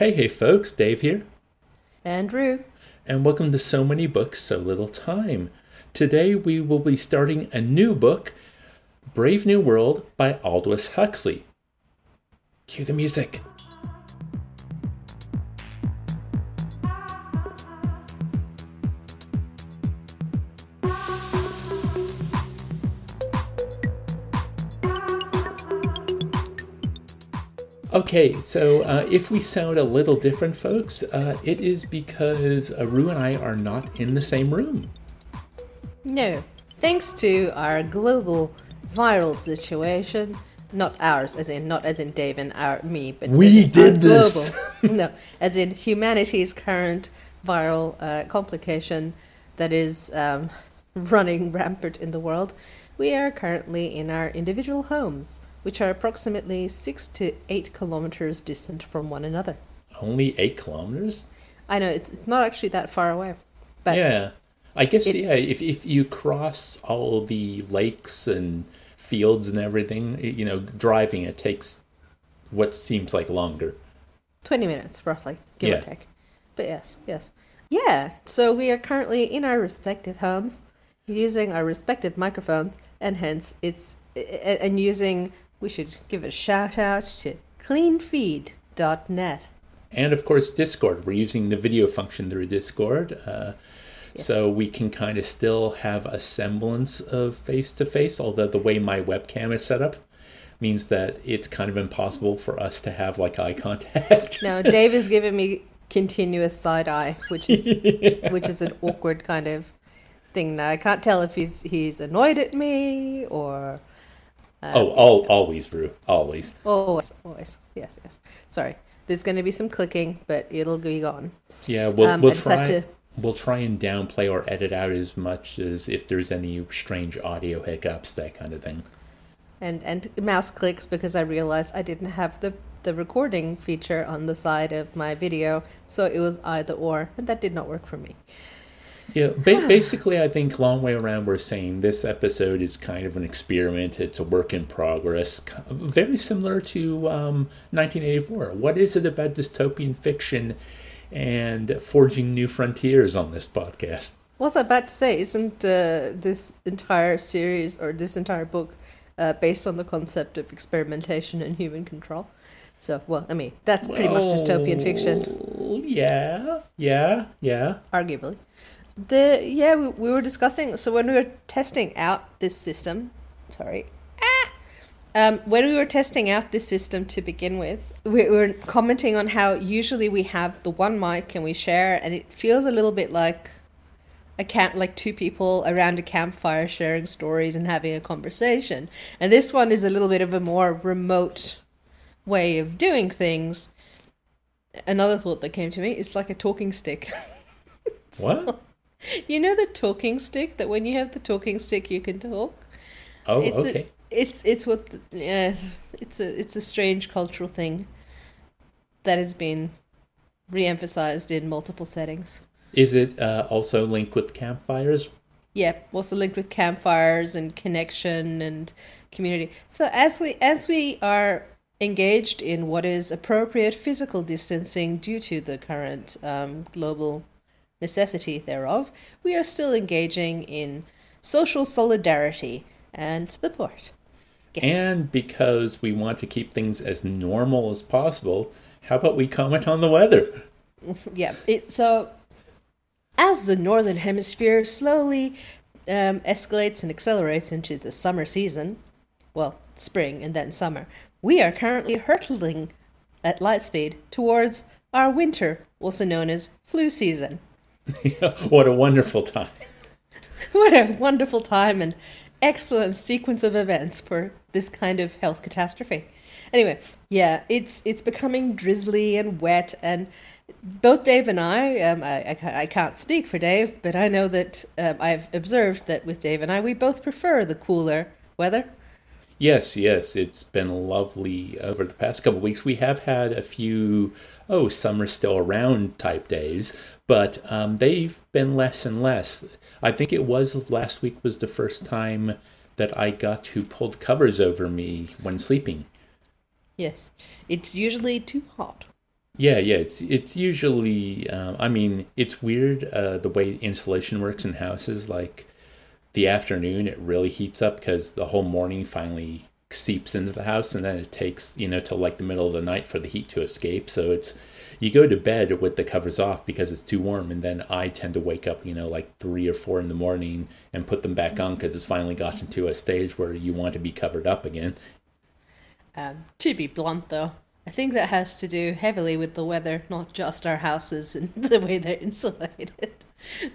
Hey, hey, folks, Dave here. Andrew. And welcome to So Many Books, So Little Time. Today we will be starting a new book, Brave New World by Aldous Huxley. Cue the music. Okay, so uh, if we sound a little different, folks, uh, it is because Rue and I are not in the same room. No, thanks to our global viral situation, not ours, as in not as in Dave and our me, but we did this. no, as in humanity's current viral uh, complication that is um, running rampant in the world. We are currently in our individual homes which are approximately six to eight kilometers distant from one another. Only eight kilometers? I know, it's, it's not actually that far away. But yeah. I guess, it, yeah, if, if you cross all the lakes and fields and everything, you know, driving it takes what seems like longer. 20 minutes, roughly, give yeah. or take. But yes, yes. Yeah, so we are currently in our respective homes using our respective microphones, and hence it's and using we should give a shout out to cleanfeed.net. And of course, Discord. We're using the video function through Discord. Uh, yes. So we can kind of still have a semblance of face to face, although the way my webcam is set up means that it's kind of impossible for us to have like eye contact. no, Dave is giving me continuous side eye, which is yeah. which is an awkward kind of thing. Now I can't tell if he's he's annoyed at me or um, oh, all, always, Rue. Always. Always, always. Yes, yes. Sorry. There's going to be some clicking, but it'll be gone. Yeah, we'll, um, we'll try. To... We'll try and downplay or edit out as much as if there's any strange audio hiccups, that kind of thing. And and mouse clicks because I realized I didn't have the the recording feature on the side of my video, so it was either or, and that did not work for me. Yeah, ba- basically, I think long way around, we're saying this episode is kind of an experiment. It's a work in progress, very similar to um, 1984. What is it about dystopian fiction and forging new frontiers on this podcast? What I was about to say, isn't uh, this entire series or this entire book uh, based on the concept of experimentation and human control? So, well, I mean, that's pretty well, much dystopian fiction. Yeah, yeah, yeah. Arguably the yeah we, we were discussing so when we were testing out this system sorry ah, um, when we were testing out this system to begin with we were commenting on how usually we have the one mic and we share and it feels a little bit like a camp like two people around a campfire sharing stories and having a conversation. And this one is a little bit of a more remote way of doing things. Another thought that came to me is like a talking stick. What you know the talking stick that when you have the talking stick you can talk. Oh, it's okay. A, it's it's what yeah, it's a it's a strange cultural thing that has been re-emphasized in multiple settings. Is it uh, also linked with campfires? Yeah, also linked with campfires and connection and community. So as we as we are engaged in what is appropriate physical distancing due to the current um, global necessity thereof, we are still engaging in social solidarity and support. Yes. And because we want to keep things as normal as possible, how about we comment on the weather? yeah, it, so as the northern hemisphere slowly um, escalates and accelerates into the summer season, well, spring and then summer, we are currently hurtling at light speed towards our winter, also known as flu season. what a wonderful time. What a wonderful time and excellent sequence of events for this kind of health catastrophe. Anyway, yeah, it's it's becoming drizzly and wet, and both Dave and I, um, I, I, I, can't speak for Dave, but I know that um, I've observed that with Dave and I, we both prefer the cooler weather. Yes, yes, it's been lovely over the past couple weeks. We have had a few, oh, summer still around type days, but um, they've been less and less. I think it was last week was the first time that I got to pull the covers over me when sleeping. Yes, it's usually too hot. Yeah, yeah. It's it's usually. Um, I mean, it's weird uh, the way insulation works in houses. Like the afternoon, it really heats up because the whole morning finally seeps into the house, and then it takes you know till like the middle of the night for the heat to escape. So it's you go to bed with the covers off because it's too warm, and then I tend to wake up you know like three or four in the morning and put them back on because it's finally gotten to a stage where you want to be covered up again. Um, to be blunt, though, I think that has to do heavily with the weather, not just our houses and the way they're insulated.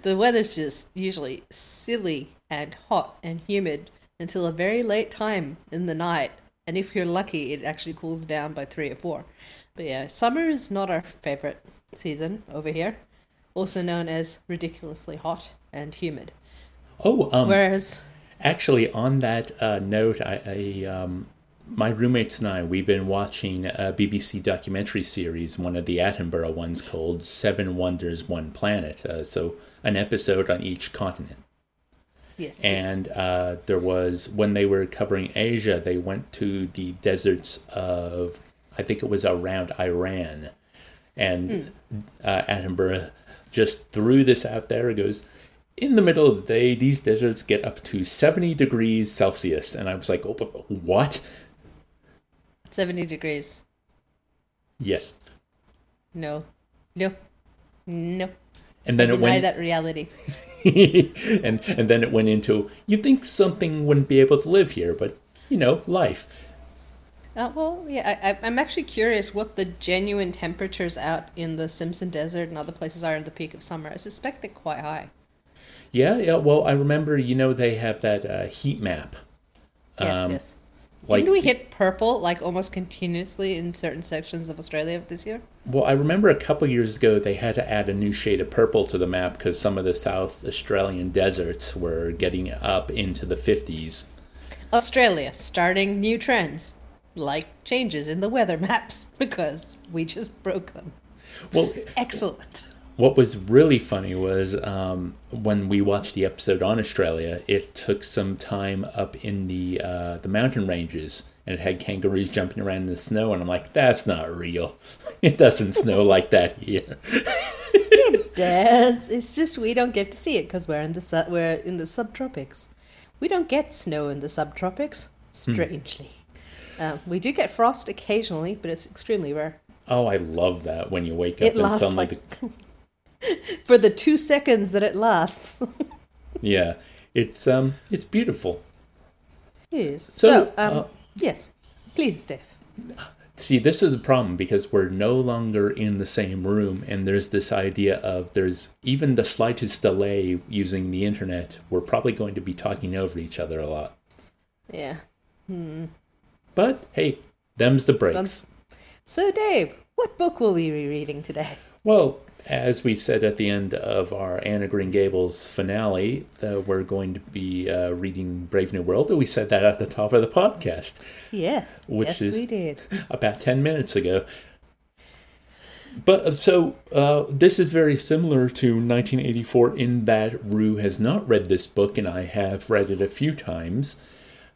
The weather's just usually silly and hot and humid until a very late time in the night. And if you're lucky, it actually cools down by three or four. But yeah, summer is not our favorite season over here, also known as ridiculously hot and humid. Oh, um, Whereas, Actually, on that uh, note, I, I um, my roommates and I we've been watching a BBC documentary series, one of the Attenborough ones called Seven Wonders, One Planet. Uh, so an episode on each continent. yes, And uh, there was when they were covering Asia, they went to the deserts of I think it was around Iran, and uh, Attenborough just threw this out there. It goes. In the middle of the day, these deserts get up to 70 degrees Celsius. And I was like, oh, but what? 70 degrees. Yes. No. No. No. And then it Deny went, that reality. and and then it went into you'd think something wouldn't be able to live here, but you know, life. Uh, well, yeah, I, I'm actually curious what the genuine temperatures out in the Simpson Desert and other places are in the peak of summer. I suspect they're quite high. Yeah, yeah. Well, I remember, you know, they have that uh, heat map. Yes, Um, yes. Like, Didn't we hit purple like almost continuously in certain sections of Australia this year? well, I remember a couple years ago they had to add a new shade of purple to the map because some of the South Australian deserts were getting up into the 50s. Australia starting new trends, like changes in the weather maps because we just broke them. Well, Excellent. What was really funny was um, when we watched the episode on Australia, it took some time up in the uh, the mountain ranges, and it had kangaroos jumping around in the snow, and I'm like, that's not real. It doesn't snow like that here. It does. It's just we don't get to see it because we're in the su- we're in the subtropics. We don't get snow in the subtropics. Strangely, uh, we do get frost occasionally, but it's extremely rare. Oh, I love that when you wake up It and suddenly, like the, for the two seconds that it lasts. yeah, it's um, it's beautiful. yes. So, So, um, uh, yes, please, Dave. See, this is a problem because we're no longer in the same room, and there's this idea of there's even the slightest delay using the internet. We're probably going to be talking over each other a lot. Yeah. But hey, them's the breaks. So, Dave, what book will we be reading today? Well, as we said at the end of our Anne of Green Gables finale, uh, we're going to be uh, reading Brave New World. We said that at the top of the podcast Yes. Which yes, is- we did. about 10 minutes ago. But uh, so uh, this is very similar to 1984 in that Rue has not read this book, and I have read it a few times.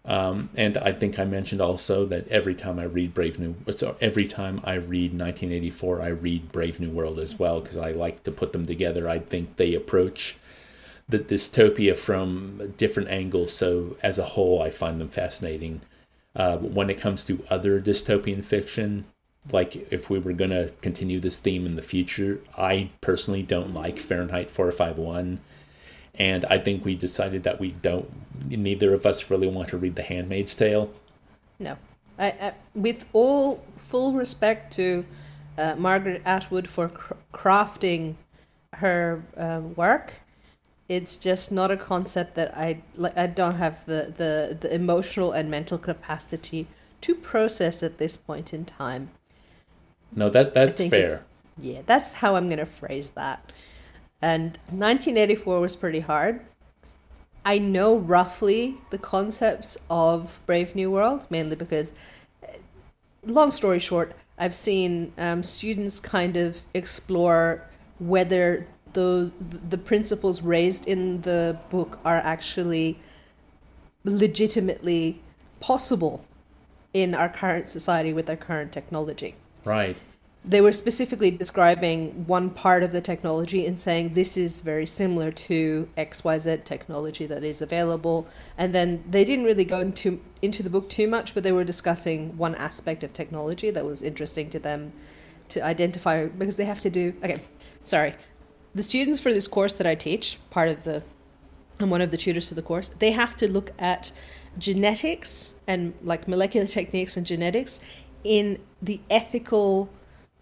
Um, and I think I mentioned also that every time I read Brave New, so every time I read 1984, I read Brave New World as well because I like to put them together. I think they approach the dystopia from different angles. So as a whole, I find them fascinating. Uh, when it comes to other dystopian fiction, like if we were going to continue this theme in the future, I personally don't like Fahrenheit 451. And I think we decided that we don't, neither of us really want to read The Handmaid's Tale. No. I, I, with all full respect to uh, Margaret Atwood for cr- crafting her um, work, it's just not a concept that I like. I don't have the, the, the emotional and mental capacity to process at this point in time. No, that that's fair. Yeah, that's how I'm going to phrase that. And 1984 was pretty hard. I know roughly the concepts of Brave New World, mainly because, uh, long story short, I've seen um, students kind of explore whether those the principles raised in the book are actually legitimately possible in our current society with our current technology. Right. They were specifically describing one part of the technology and saying this is very similar to XYZ technology that is available. And then they didn't really go into into the book too much, but they were discussing one aspect of technology that was interesting to them to identify because they have to do okay, sorry. The students for this course that I teach, part of the I'm one of the tutors for the course, they have to look at genetics and like molecular techniques and genetics in the ethical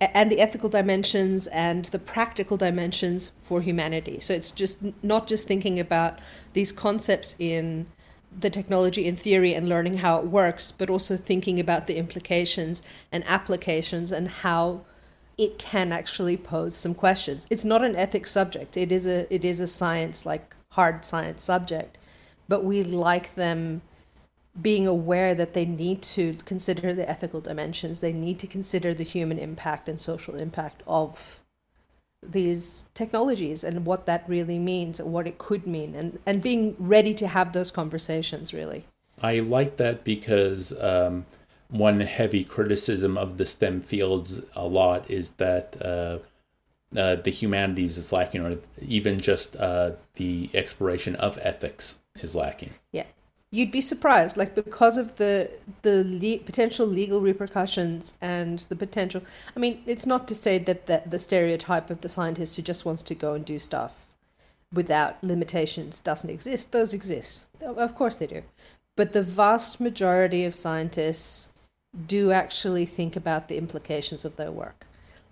and the ethical dimensions and the practical dimensions for humanity. So it's just not just thinking about these concepts in the technology in theory and learning how it works, but also thinking about the implications and applications and how it can actually pose some questions. It's not an ethics subject. It is a it is a science like hard science subject, but we like them being aware that they need to consider the ethical dimensions, they need to consider the human impact and social impact of these technologies and what that really means and what it could mean and, and being ready to have those conversations really. I like that because um, one heavy criticism of the STEM fields a lot is that uh, uh, the humanities is lacking, or even just uh, the exploration of ethics is lacking. Yeah, you'd be surprised like because of the the le- potential legal repercussions and the potential i mean it's not to say that the, the stereotype of the scientist who just wants to go and do stuff without limitations doesn't exist those exist. Of course they do. But the vast majority of scientists do actually think about the implications of their work.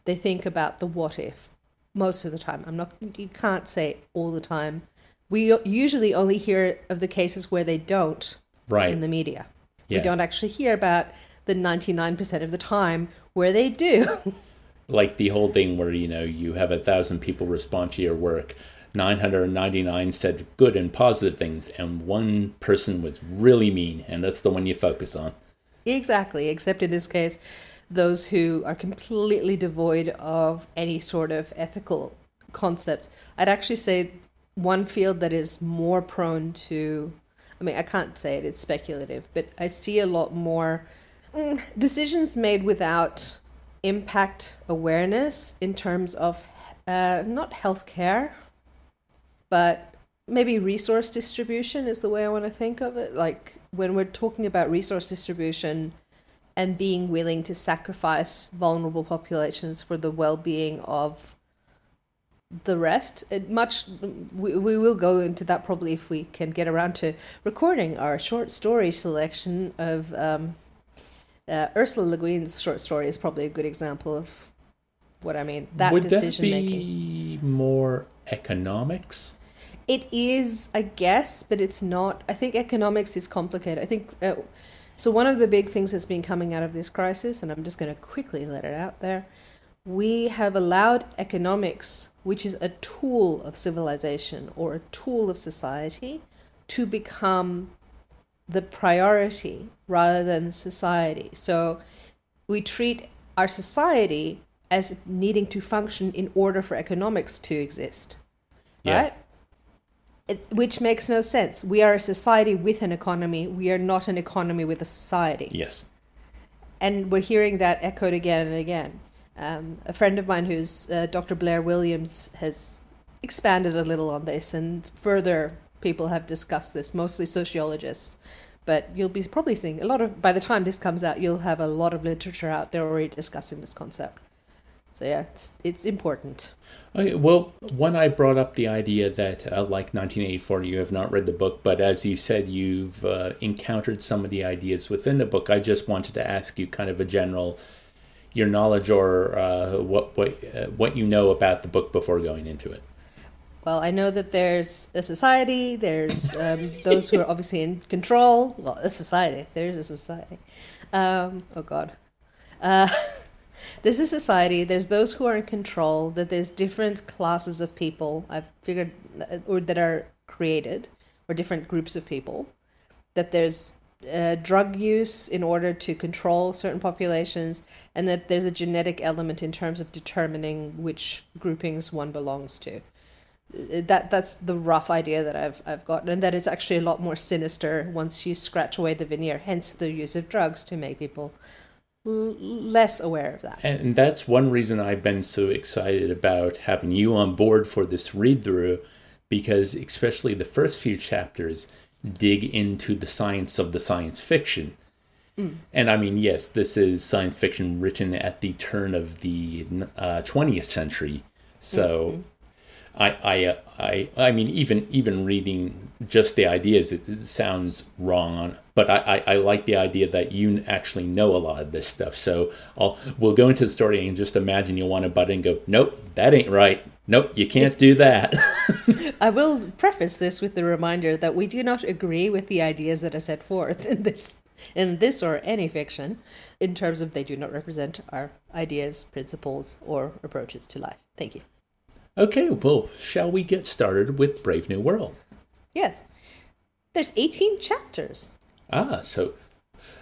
They think about the what if most of the time. I'm not you can't say all the time we usually only hear of the cases where they don't right. in the media. Yeah. We don't actually hear about the 99% of the time where they do. like the whole thing where, you know, you have a thousand people respond to your work. 999 said good and positive things, and one person was really mean, and that's the one you focus on. Exactly, except in this case, those who are completely devoid of any sort of ethical concepts. I'd actually say one field that is more prone to I mean, I can't say it, it's speculative, but I see a lot more mm, decisions made without impact awareness in terms of uh, not healthcare, but maybe resource distribution is the way I want to think of it. Like when we're talking about resource distribution and being willing to sacrifice vulnerable populations for the well being of the rest. It much we, we will go into that probably if we can get around to recording our short story selection of um, uh, Ursula Le Guin's short story is probably a good example of what I mean. That Would decision that be making more economics. It is, I guess, but it's not. I think economics is complicated. I think. Uh, so one of the big things that's been coming out of this crisis, and I'm just going to quickly let it out there, we have allowed economics, which is a tool of civilization or a tool of society, to become the priority rather than society. So we treat our society as needing to function in order for economics to exist. Yeah. Right? It, which makes no sense. We are a society with an economy. We are not an economy with a society. Yes. And we're hearing that echoed again and again. Um, a friend of mine who's uh, Dr. Blair Williams has expanded a little on this, and further people have discussed this, mostly sociologists. But you'll be probably seeing a lot of, by the time this comes out, you'll have a lot of literature out there already discussing this concept. So yeah, it's, it's important. Okay, well, when I brought up the idea that, uh, like 1984, you have not read the book, but as you said, you've uh, encountered some of the ideas within the book, I just wanted to ask you kind of a general your knowledge or uh, what what uh, what you know about the book before going into it. Well, I know that there's a society. There's um, those who are obviously in control. Well, a society. There's a society. Um, oh God. Uh, there's a society. There's those who are in control. That there's different classes of people. I've figured, uh, or that are created, or different groups of people. That there's uh, drug use in order to control certain populations, and that there's a genetic element in terms of determining which groupings one belongs to. Uh, that that's the rough idea that I've I've gotten, and that it's actually a lot more sinister once you scratch away the veneer. Hence the use of drugs to make people l- less aware of that. And that's one reason I've been so excited about having you on board for this read through, because especially the first few chapters dig into the science of the science fiction. And I mean, yes, this is science fiction written at the turn of the uh, 20th century. So I, I, uh, I, I mean, even even reading just the ideas, it, it sounds wrong on. But I, I, I like the idea that you actually know a lot of this stuff. So I'll we'll go into the story and just imagine you want to butt in and go, nope, that ain't right. Nope, you can't do that. I will preface this with the reminder that we do not agree with the ideas that are set forth in this in this or any fiction in terms of they do not represent our ideas, principles, or approaches to life. Thank you. okay, well, shall we get started with Brave New World? Yes. There's 18 chapters. Ah, so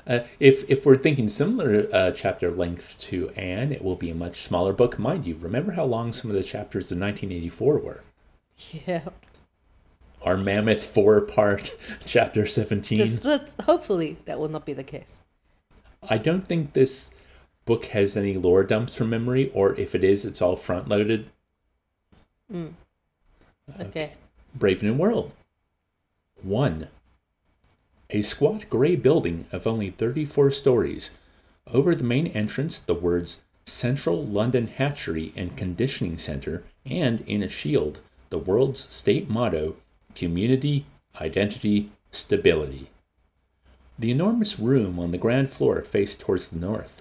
uh, if if we're thinking similar uh, chapter length to Anne, it will be a much smaller book. Mind you, remember how long some of the chapters in 1984 were? Yeah. Our mammoth four part chapter 17. Let's, hopefully that will not be the case. I don't think this book has any lore dumps from memory, or if it is, it's all front loaded. Mm. Okay. Brave New World. 1. A squat gray building of only 34 stories. Over the main entrance, the words Central London Hatchery and Conditioning Center, and in a shield, the world's state motto Community, Identity, Stability. The enormous room on the ground floor faced towards the north.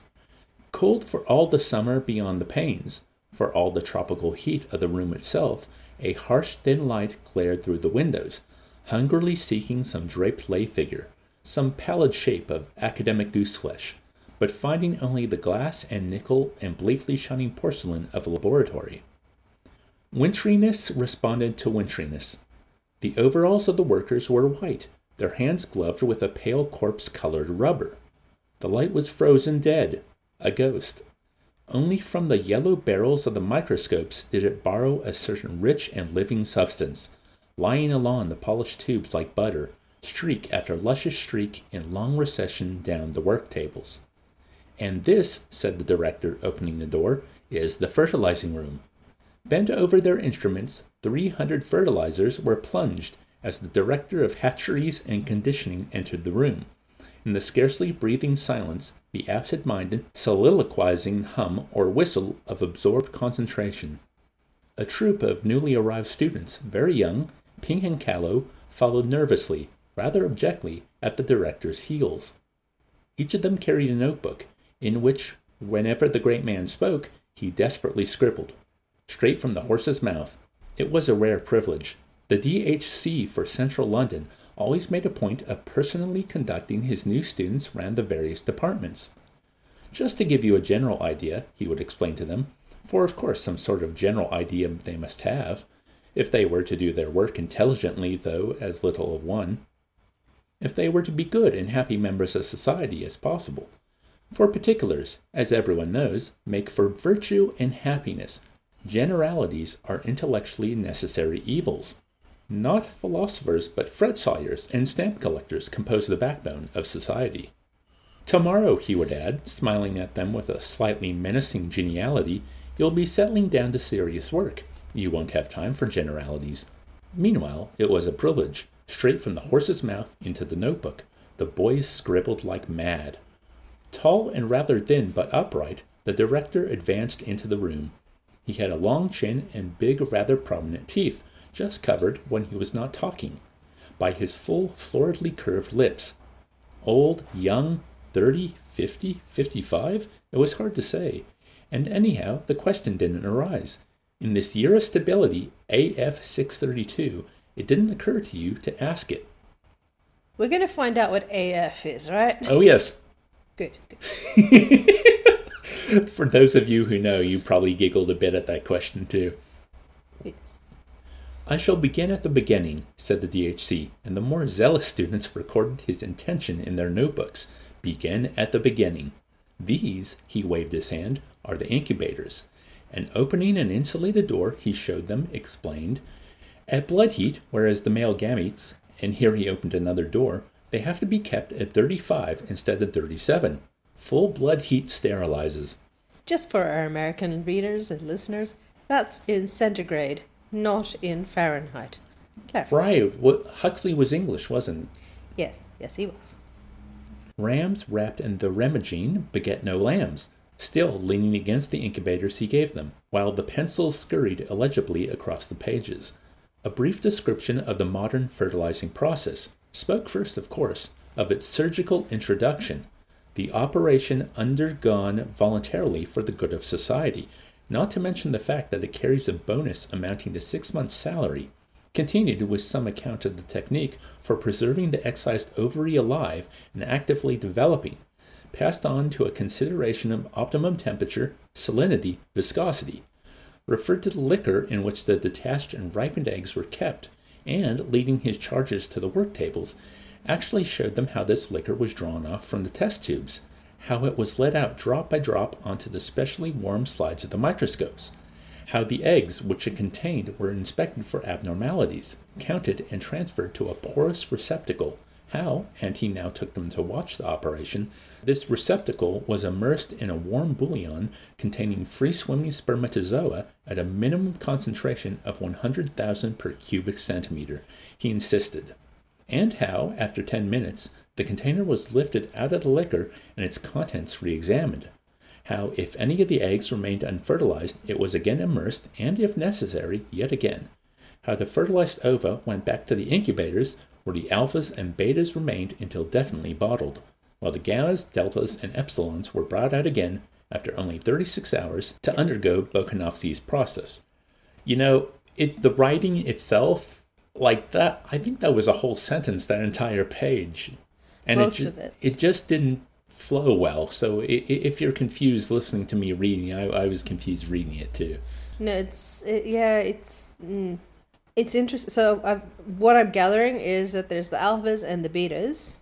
Cold for all the summer beyond the panes, for all the tropical heat of the room itself, a harsh thin light glared through the windows, hungrily seeking some draped lay figure, some pallid shape of academic gooseflesh, but finding only the glass and nickel and bleakly shining porcelain of a laboratory. Winteriness responded to winteriness. The overalls of the workers were white, their hands gloved with a pale corpse colored rubber. The light was frozen dead, a ghost. Only from the yellow barrels of the microscopes did it borrow a certain rich and living substance, lying along the polished tubes like butter, streak after luscious streak in long recession down the work tables. And this, said the director, opening the door, is the fertilizing room. Bent over their instruments, 300 fertilizers were plunged as the director of hatcheries and conditioning entered the room. In the scarcely breathing silence, the absent minded, soliloquizing hum or whistle of absorbed concentration. A troop of newly arrived students, very young, pink and callow, followed nervously, rather abjectly, at the director's heels. Each of them carried a notebook, in which, whenever the great man spoke, he desperately scribbled. Straight from the horse's mouth. It was a rare privilege. The DHC for Central London always made a point of personally conducting his new students round the various departments. Just to give you a general idea, he would explain to them, for of course some sort of general idea they must have, if they were to do their work intelligently, though as little of one. If they were to be good and happy members of society as possible. For particulars, as everyone knows, make for virtue and happiness. Generalities are intellectually necessary evils. Not philosophers, but fret sawyers and stamp collectors compose the backbone of society. Tomorrow, he would add, smiling at them with a slightly menacing geniality, you'll be settling down to serious work. You won't have time for generalities. Meanwhile, it was a privilege. Straight from the horse's mouth into the notebook, the boys scribbled like mad. Tall and rather thin but upright, the director advanced into the room. He had a long chin and big, rather prominent teeth, just covered, when he was not talking, by his full, floridly curved lips. Old, young, thirty, fifty, fifty-five? It was hard to say. And anyhow, the question didn't arise. In this year of stability, AF 632, it didn't occur to you to ask it. We're going to find out what AF is, right? Oh, yes. Good. good. For those of you who know, you probably giggled a bit at that question, too. Yes. I shall begin at the beginning, said the DHC, and the more zealous students recorded his intention in their notebooks. Begin at the beginning. These, he waved his hand, are the incubators. And opening an insulated door, he showed them, explained, At blood heat, whereas the male gametes, and here he opened another door, they have to be kept at 35 instead of 37. Full blood heat sterilizes. Just for our American readers and listeners, that's in centigrade, not in Fahrenheit. Right. Huxley was English, wasn't he? Yes, yes, he was. Rams wrapped in thermogene beget no lambs, still leaning against the incubators he gave them, while the pencils scurried illegibly across the pages. A brief description of the modern fertilizing process spoke first, of course, of its surgical introduction, the operation undergone voluntarily for the good of society, not to mention the fact that it carries a bonus amounting to six months' salary, continued with some account of the technique for preserving the excised ovary alive and actively developing, passed on to a consideration of optimum temperature, salinity, viscosity, referred to the liquor in which the detached and ripened eggs were kept, and, leading his charges to the work tables, actually showed them how this liquor was drawn off from the test tubes, how it was let out drop by drop onto the specially warm slides of the microscopes, how the eggs which it contained were inspected for abnormalities, counted, and transferred to a porous receptacle, how, and he now took them to watch the operation, this receptacle was immersed in a warm bouillon containing free swimming spermatozoa at a minimum concentration of 100,000 per cubic centimeter, he insisted and how, after 10 minutes, the container was lifted out of the liquor and its contents re examined. How, if any of the eggs remained unfertilized, it was again immersed, and if necessary, yet again. How the fertilized ova went back to the incubators, where the alphas and betas remained until definitely bottled, while the gammas, deltas, and epsilons were brought out again after only 36 hours to undergo Bokanovsky's process. You know, it, the writing itself like that i think that was a whole sentence that entire page and Most it, ju- it. it just didn't flow well so i- i- if you're confused listening to me reading I, I was confused reading it too No, it's it, yeah, it's mm, it's interesting. So i what I'm gathering is that there's the alphas and the betas,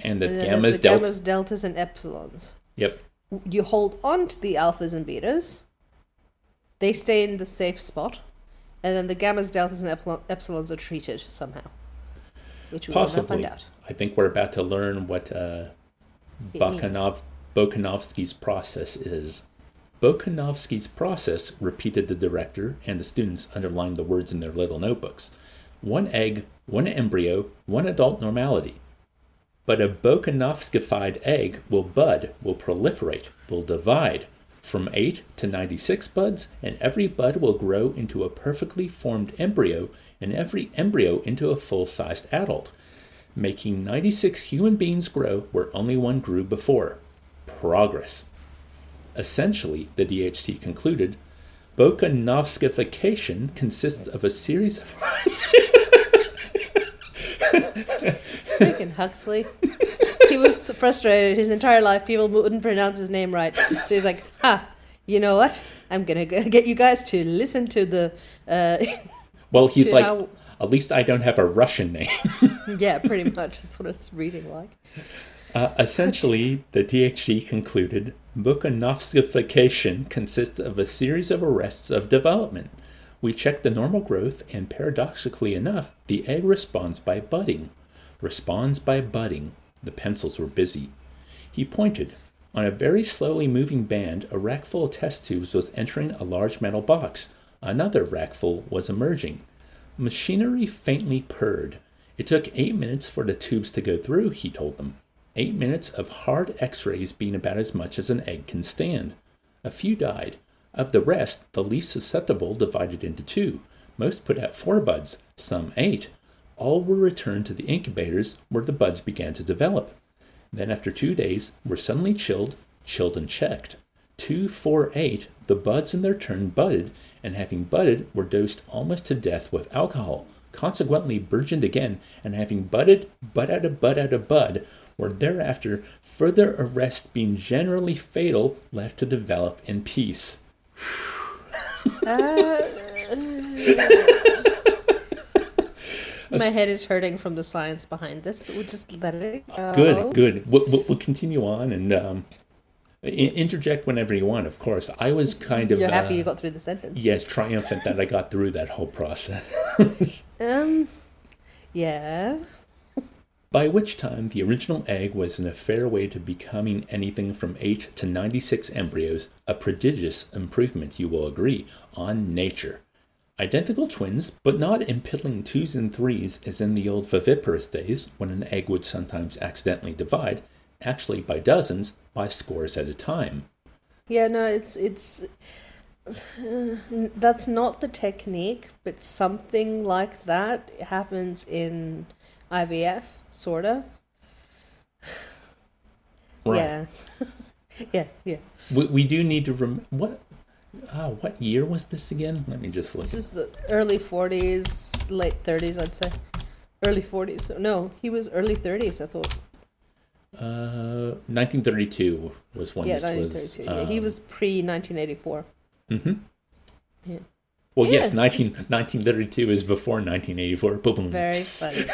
and the and gammas the gammas, deltas, and epsilons. yep You hold on to the alphas and betas. They stay in the safe spot, and then the gammas, deltas, and epsilon- epsilons are treated somehow, which we will possibly find out. i think we're about to learn what uh, Bakanov, Bokanovsky's process is Bokanovsky's process, repeated the director, and the students underlined the words in their little notebooks. One egg, one embryo, one adult normality. But a Bokanovskified egg will bud, will proliferate, will divide from 8 to 96 buds, and every bud will grow into a perfectly formed embryo, and every embryo into a full sized adult, making 96 human beings grow where only one grew before. Progress. Essentially, the DHC concluded, Bokanovskification consists of a series of Freaking Huxley. he was frustrated his entire life. People wouldn't pronounce his name right. So he's like, ha, you know what? I'm going to get you guys to listen to the. Uh, Well, he's like, how- at least I don't have a Russian name. yeah, pretty much. That's what it's reading like. Uh, essentially, the DHC concluded Bokanovskification consists of a series of arrests of development. We check the normal growth, and paradoxically enough, the egg responds by budding. Responds by budding. The pencils were busy. He pointed. On a very slowly moving band, a rack full of test tubes was entering a large metal box. Another rack full was emerging. Machinery faintly purred. It took eight minutes for the tubes to go through, he told them. Eight minutes of hard x rays being about as much as an egg can stand. A few died. Of the rest, the least susceptible divided into two. Most put out four buds, some eight. All were returned to the incubators where the buds began to develop. Then, after two days, were suddenly chilled, chilled and checked. Two, four, eight, the buds in their turn budded, and having budded, were dosed almost to death with alcohol, consequently burgeoned again, and having budded, bud out a bud out of bud, were thereafter, further arrest being generally fatal, left to develop in peace. Uh, my head is hurting from the science behind this, but we'll just let it go. Good, good. We'll, we'll, we'll continue on and um, interject whenever you want, of course. I was kind of You're happy uh, you got through the sentence. yes, triumphant that I got through that whole process. Um, yeah. By which time the original egg was in a fair way to becoming anything from 8 to 96 embryos, a prodigious improvement, you will agree, on nature. Identical twins, but not in piddling twos and threes as in the old viviparous days when an egg would sometimes accidentally divide, actually by dozens, by scores at a time. Yeah, no, it's it's that's not the technique, but something like that happens in IVF, sorta. Right. Yeah, yeah, yeah. We, we do need to rem- what uh, what year was this again? Let me just look. This is the early forties, late thirties, I'd say. Early forties. No, he was early thirties. I thought. Uh, 1932 was when yeah, this nineteen was. thirty-two. yeah, he um, was pre nineteen eighty-four. Mm-hmm. Yeah. Well, yes, Yeah. 19, 1932 is before 1984. Boom, boom. Very funny.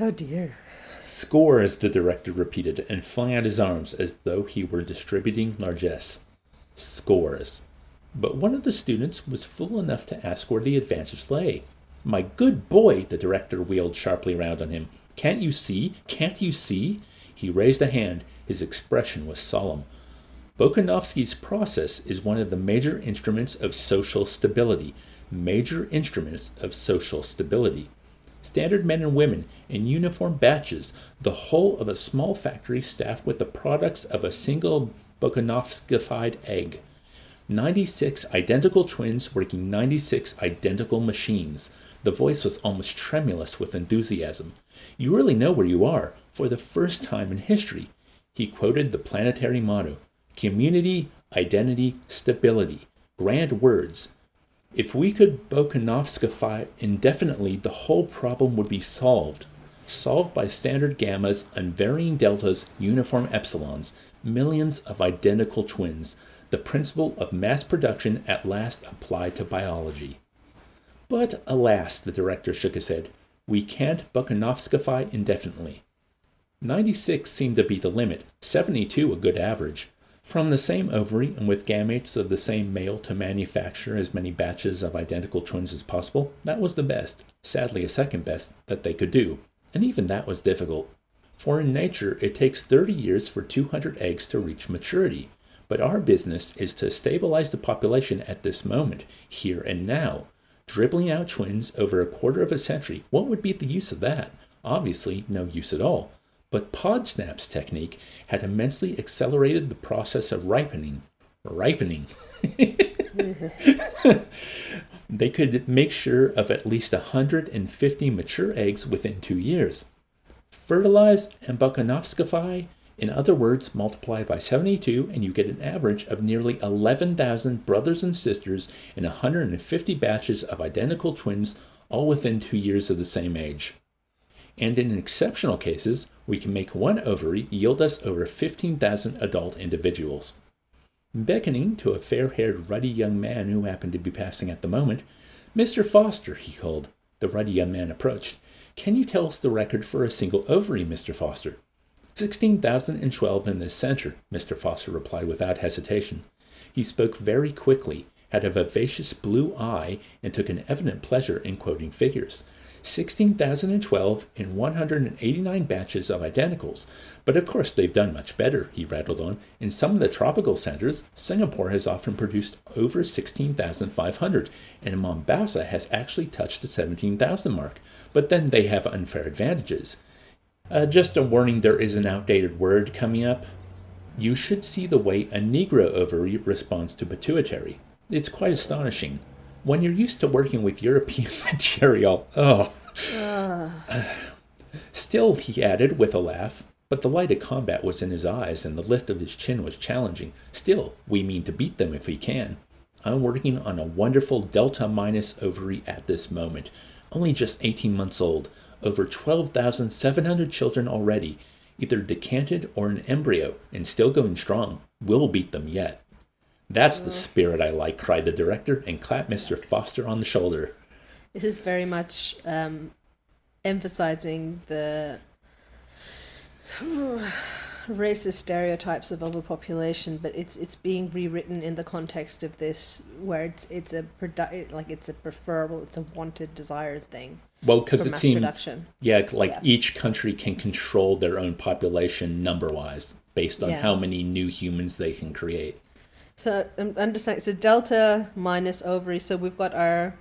Oh dear. Scores, the director repeated and flung out his arms as though he were distributing largesse. Scores. But one of the students was fool enough to ask where the advantage lay. My good boy, the director wheeled sharply round on him. Can't you see? Can't you see? He raised a hand. His expression was solemn. Bokanovsky's process is one of the major instruments of social stability. Major instruments of social stability. Standard men and women in uniform batches, the whole of a small factory staffed with the products of a single Bokanovskified egg. 96 identical twins working 96 identical machines. The voice was almost tremulous with enthusiasm. You really know where you are, for the first time in history. He quoted the planetary motto Community, Identity, Stability. Grand words. If we could Bokanovskify indefinitely, the whole problem would be solved. Solved by standard gammas, unvarying deltas, uniform epsilons, millions of identical twins, the principle of mass production at last applied to biology. But alas, the director shook his head, we can't Bokanovskify indefinitely. 96 seemed to be the limit, 72 a good average. From the same ovary and with gametes of the same male to manufacture as many batches of identical twins as possible, that was the best, sadly a second best, that they could do. And even that was difficult. For in nature, it takes 30 years for 200 eggs to reach maturity. But our business is to stabilize the population at this moment, here and now. Dribbling out twins over a quarter of a century, what would be the use of that? Obviously, no use at all. But Podsnap's technique had immensely accelerated the process of ripening. Ripening. they could make sure of at least 150 mature eggs within two years. Fertilize and Bokanovskify, in other words, multiply by 72, and you get an average of nearly 11,000 brothers and sisters in 150 batches of identical twins, all within two years of the same age. And in exceptional cases, we can make one ovary yield us over 15,000 adult individuals. Beckoning to a fair haired, ruddy young man who happened to be passing at the moment, Mr. Foster, he called. The ruddy young man approached. Can you tell us the record for a single ovary, Mr. Foster? 16,012 in this center, Mr. Foster replied without hesitation. He spoke very quickly, had a vivacious blue eye, and took an evident pleasure in quoting figures. 16,012 in 189 batches of identicals. But of course, they've done much better, he rattled on. In some of the tropical centers, Singapore has often produced over 16,500, and Mombasa has actually touched the 17,000 mark. But then they have unfair advantages. Uh, just a warning there is an outdated word coming up. You should see the way a Negro ovary responds to pituitary. It's quite astonishing. When you're used to working with European material, oh. Still, he added with a laugh, but the light of combat was in his eyes and the lift of his chin was challenging. Still, we mean to beat them if we can. I'm working on a wonderful Delta minus ovary at this moment, only just 18 months old, over 12,700 children already, either decanted or an embryo, and still going strong. We'll beat them yet. That's the spirit I like, cried the director, and clapped Mr. Foster on the shoulder. This is very much um, emphasizing the racist stereotypes of overpopulation, but it's it's being rewritten in the context of this, where it's it's a produ- like it's a preferable, it's a wanted, desired thing Well, because it production. yeah, like Yeah. each country can control their own population number wise based on Yeah. how many new humans they can create. So I'm understanding. So delta minus ovary. So we've got our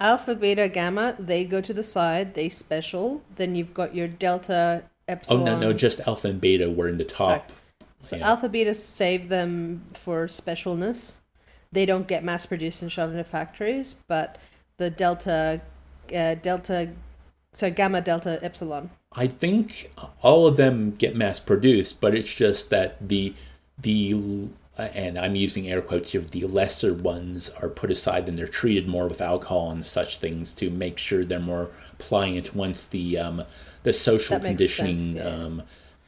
alpha, beta, gamma. They go to the side. They special. Then you've got your delta, epsilon. Oh no, no, just alpha and beta were in the top. Sorry. So Yeah. alpha, beta save them for specialness. They don't get mass produced and shoved into factories, but the delta, uh, delta, so gamma, delta, epsilon. I think all of them get mass produced, but it's just that the the and I'm using air quotes here. The lesser ones are put aside and they're treated more with alcohol and such things to make sure they're more pliant once the um, the social makes sense, conditioning yeah. um,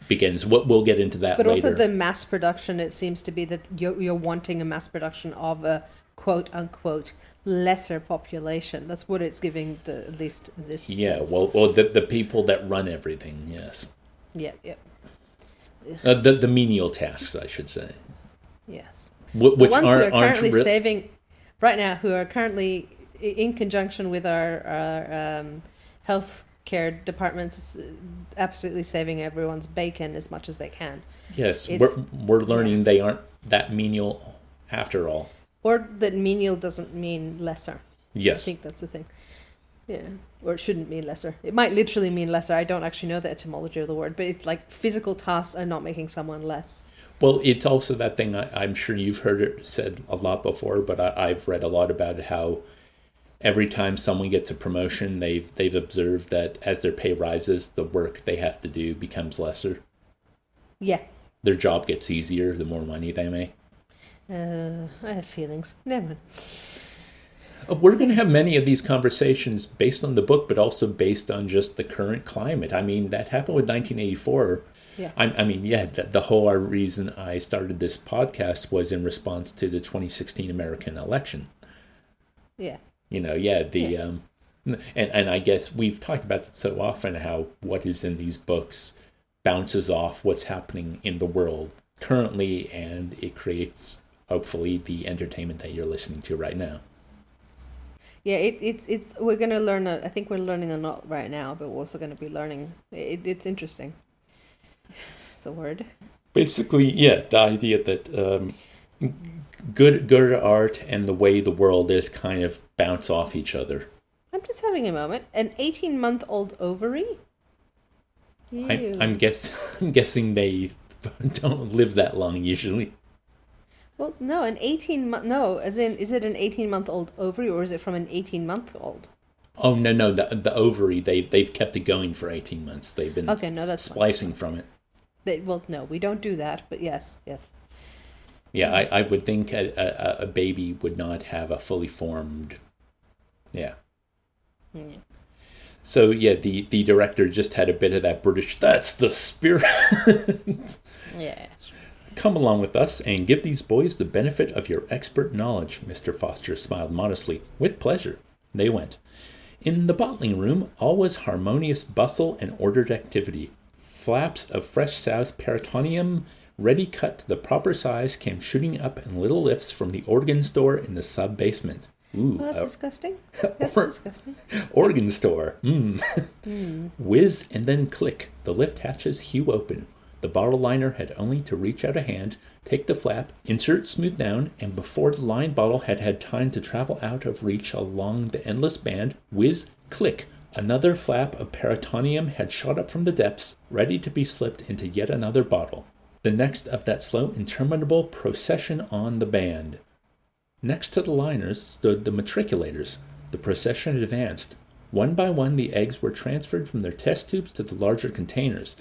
begins. What we'll get into that But later. also the mass production. It seems to be that you're, you're wanting a mass production of a quote unquote lesser population. That's what it's giving the at least this. yeah, sense. well, well, the the people that run everything, yes, yeah, yeah, uh, the the menial tasks, I should say, yes. Wh- The ones who aren't are currently re- saving right now, who are currently in conjunction with our, our um, health care departments, uh, absolutely saving everyone's bacon as much as they can. yes, it's- we're we're learning they aren't that menial after all. Or that menial doesn't mean lesser. Yes. I think that's the thing. Yeah. Or it shouldn't mean lesser. It might literally mean lesser. I don't actually know the etymology of the word, but it's like physical tasks are not making someone less. Well, it's also that thing I, I'm sure you've heard it said a lot before, but I, I've read a lot about how every time someone gets a promotion, they've they've observed that as their pay rises, the work they have to do becomes lesser. Yeah. Their job gets easier the more money they make. Uh, I have feelings. Never mind. Uh, We're going to have many of these conversations based on the book, but also based on just the current climate. I mean, that happened with 1984. Yeah. I, I mean, yeah, the, the whole reason I started this podcast was in response to the 2016 American election. Yeah. You know, yeah, the Yeah. um, and and I guess we've talked about it so often how what is in these books bounces off what's happening in the world currently, and it creates hopefully the entertainment that you're listening to right now. Yeah, it, it's it's we're gonna learn. A, I think we're learning a lot right now, but we're also gonna be learning. It, it's interesting. It's a word. Basically, yeah, the idea that um, good good art and the way the world is kind of bounce off each other. I'm just having a moment. An 18 month old ovary. I, I'm guess I'm guessing they don't live that long usually. Well, no, an 18 month. No, as in, is it an 18 month old ovary or is it from an 18 month old? Oh no no the the ovary they they've kept it going for eighteen months. They've been Okay, no, that's fine. splicing from it. They, well, no, we don't do that, but yes, yes. Yeah, I, I would think a, a, a baby would not have a fully formed. Yeah. Yeah. So yeah, the the director just had a bit of that British. That's the spirit. Yeah. Come along with us and give these boys the benefit of your expert knowledge. Mr. Foster smiled modestly. With pleasure. They went. In the bottling room, all was harmonious bustle and ordered activity. Flaps of fresh sow's peritoneum, ready cut to the proper size, came shooting up in little lifts from the organ store in the sub basement. Ooh, Well, that's a disgusting. That's or- disgusting. organ store. Mm. Whiz and then click. The lift hatches hew open. The bottle liner had only to reach out a hand, take the flap, insert smooth down, and before the lined bottle had had time to travel out of reach along the endless band, whiz, click. Another flap of peritoneum had shot up from the depths, ready to be slipped into yet another bottle. The next of that slow, interminable procession on the band. Next to the liners stood the matriculators. The procession advanced. One by one, the eggs were transferred from their test tubes to the larger containers.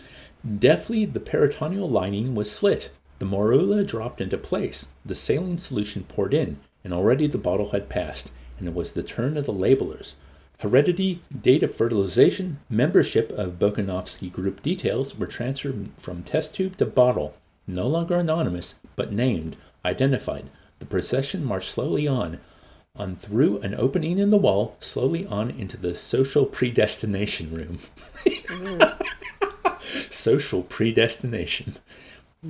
Deftly, the peritoneal lining was slit. The morula dropped into place. The saline solution poured in, and already the bottle had passed, and it was the turn of the labelers. Heredity, date of fertilization, membership of Bokanovsky group details were transferred from test tube to bottle, no longer anonymous, but named, identified. The procession marched slowly on, on through an opening in the wall, slowly on into the social predestination room. social predestination.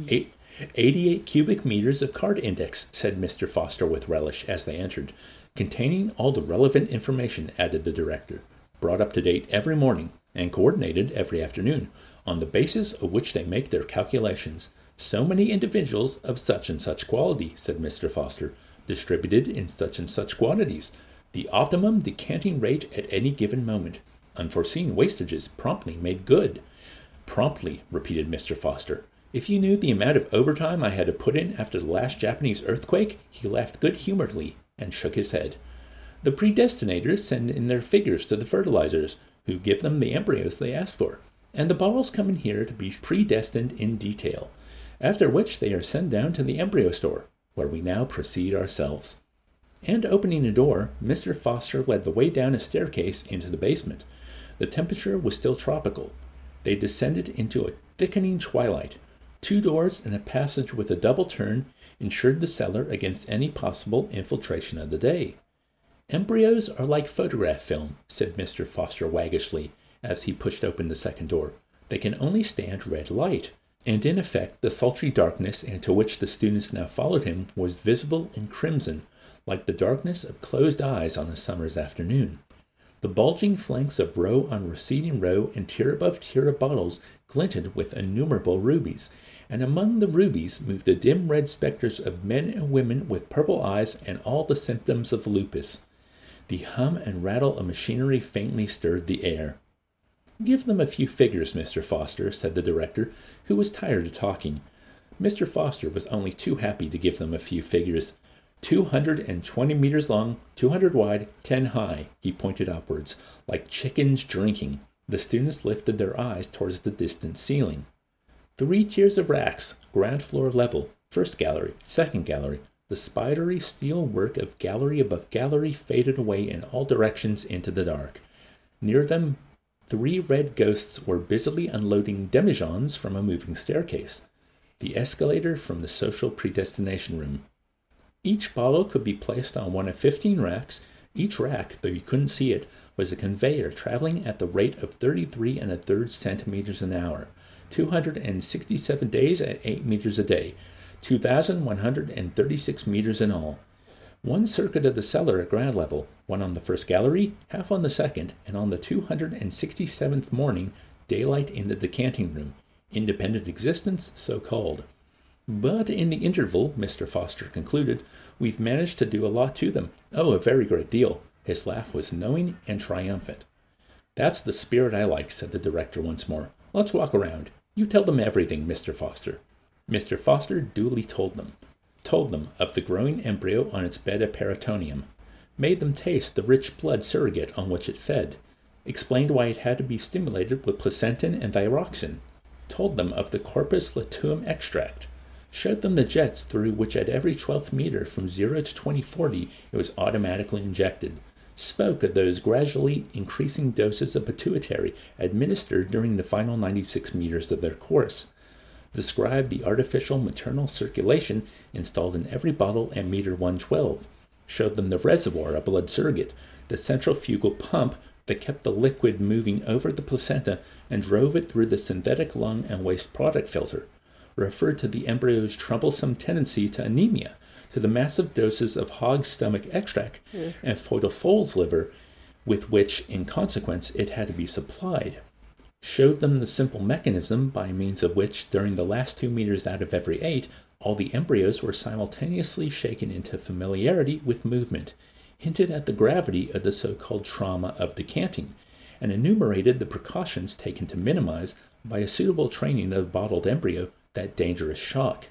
Eight, 88 cubic meters of card index, said Mr. Foster with relish as they entered, containing all the relevant information, added the director, brought up to date every morning and coordinated every afternoon, on the basis of which they make their calculations. So many individuals of such and such quality, said Mr. Foster, distributed in such and such quantities, the optimum decanting rate at any given moment, unforeseen wastages promptly made good. Promptly, repeated Mr. Foster. If you knew the amount of overtime I had to put in after the last Japanese earthquake, he laughed good humoredly and shook his head. The predestinators send in their figures to the fertilizers, who give them the embryos they ask for, and the bottles come in here to be predestined in detail, after which they are sent down to the embryo store, where we now proceed ourselves. And opening a door, Mr. Foster led the way down a staircase into the basement. The temperature was still tropical. They descended into a thickening twilight. Two doors and a passage with a double turn ensured the cellar against any possible infiltration of the day. Embryos are like photograph film, said Mr. Foster waggishly as he pushed open the second door. They can only stand red light. And in effect, the sultry darkness into which the students now followed him was visible in crimson, like the darkness of closed eyes on a summer's afternoon. The bulging flanks of row on receding row and tier above tier of bottles glinted with innumerable rubies, and among the rubies moved the dim red specters of men and women with purple eyes and all the symptoms of lupus. The hum and rattle of machinery faintly stirred the air. Give them a few figures, Mr. Foster, said the director, who was tired of talking. Mr. Foster was only too happy to give them a few figures. 220 meters long, 200 wide, 10 high, he pointed upwards, like chickens drinking. The students lifted their eyes towards the distant ceiling. Three tiers of racks, ground floor level, first gallery, second gallery. The spidery steel work of gallery above gallery faded away in all directions into the dark. Near them, three red ghosts were busily unloading demijohns from a moving staircase. The escalator from the social predestination room. Each bottle could be placed on one of 15 racks. Each rack, though you couldn't see it, was a conveyor traveling at the rate of 33 and a third centimeters an hour, 267 days at 8 meters a day, 2,136 meters in all. One circuit of the cellar at ground level, one on the first gallery, half on the second, and on the 267th morning, daylight in the decanting room. Independent existence, so called. But in the interval, Mr. Foster concluded, we've managed to do a lot to them. Oh, a very great deal. His laugh was knowing and triumphant. That's the spirit I like, said the director once more. Let's walk around. You tell them everything, Mr. Foster. Mr. Foster duly told them. Told them of the growing embryo on its bed of peritoneum. Made them taste the rich blood surrogate on which it fed. Explained why it had to be stimulated with placentin and thyroxin. Told them of the corpus luteum extract showed them the jets through which at every 12th meter from 0 to 2040 it was automatically injected, spoke of those gradually increasing doses of pituitary administered during the final 96 meters of their course, described the artificial maternal circulation installed in every bottle at meter 112, showed them the reservoir, a blood surrogate, the centrifugal pump that kept the liquid moving over the placenta and drove it through the synthetic lung and waste product filter, referred to the embryo's troublesome tendency to anemia, to the massive doses of hog stomach extract mm. and foal's liver with which, in consequence, it had to be supplied. Showed them the simple mechanism by means of which, during the last two meters out of every eight, all the embryos were simultaneously shaken into familiarity with movement, hinted at the gravity of the so called trauma of decanting, and enumerated the precautions taken to minimize, by a suitable training of the bottled embryo, that dangerous shock.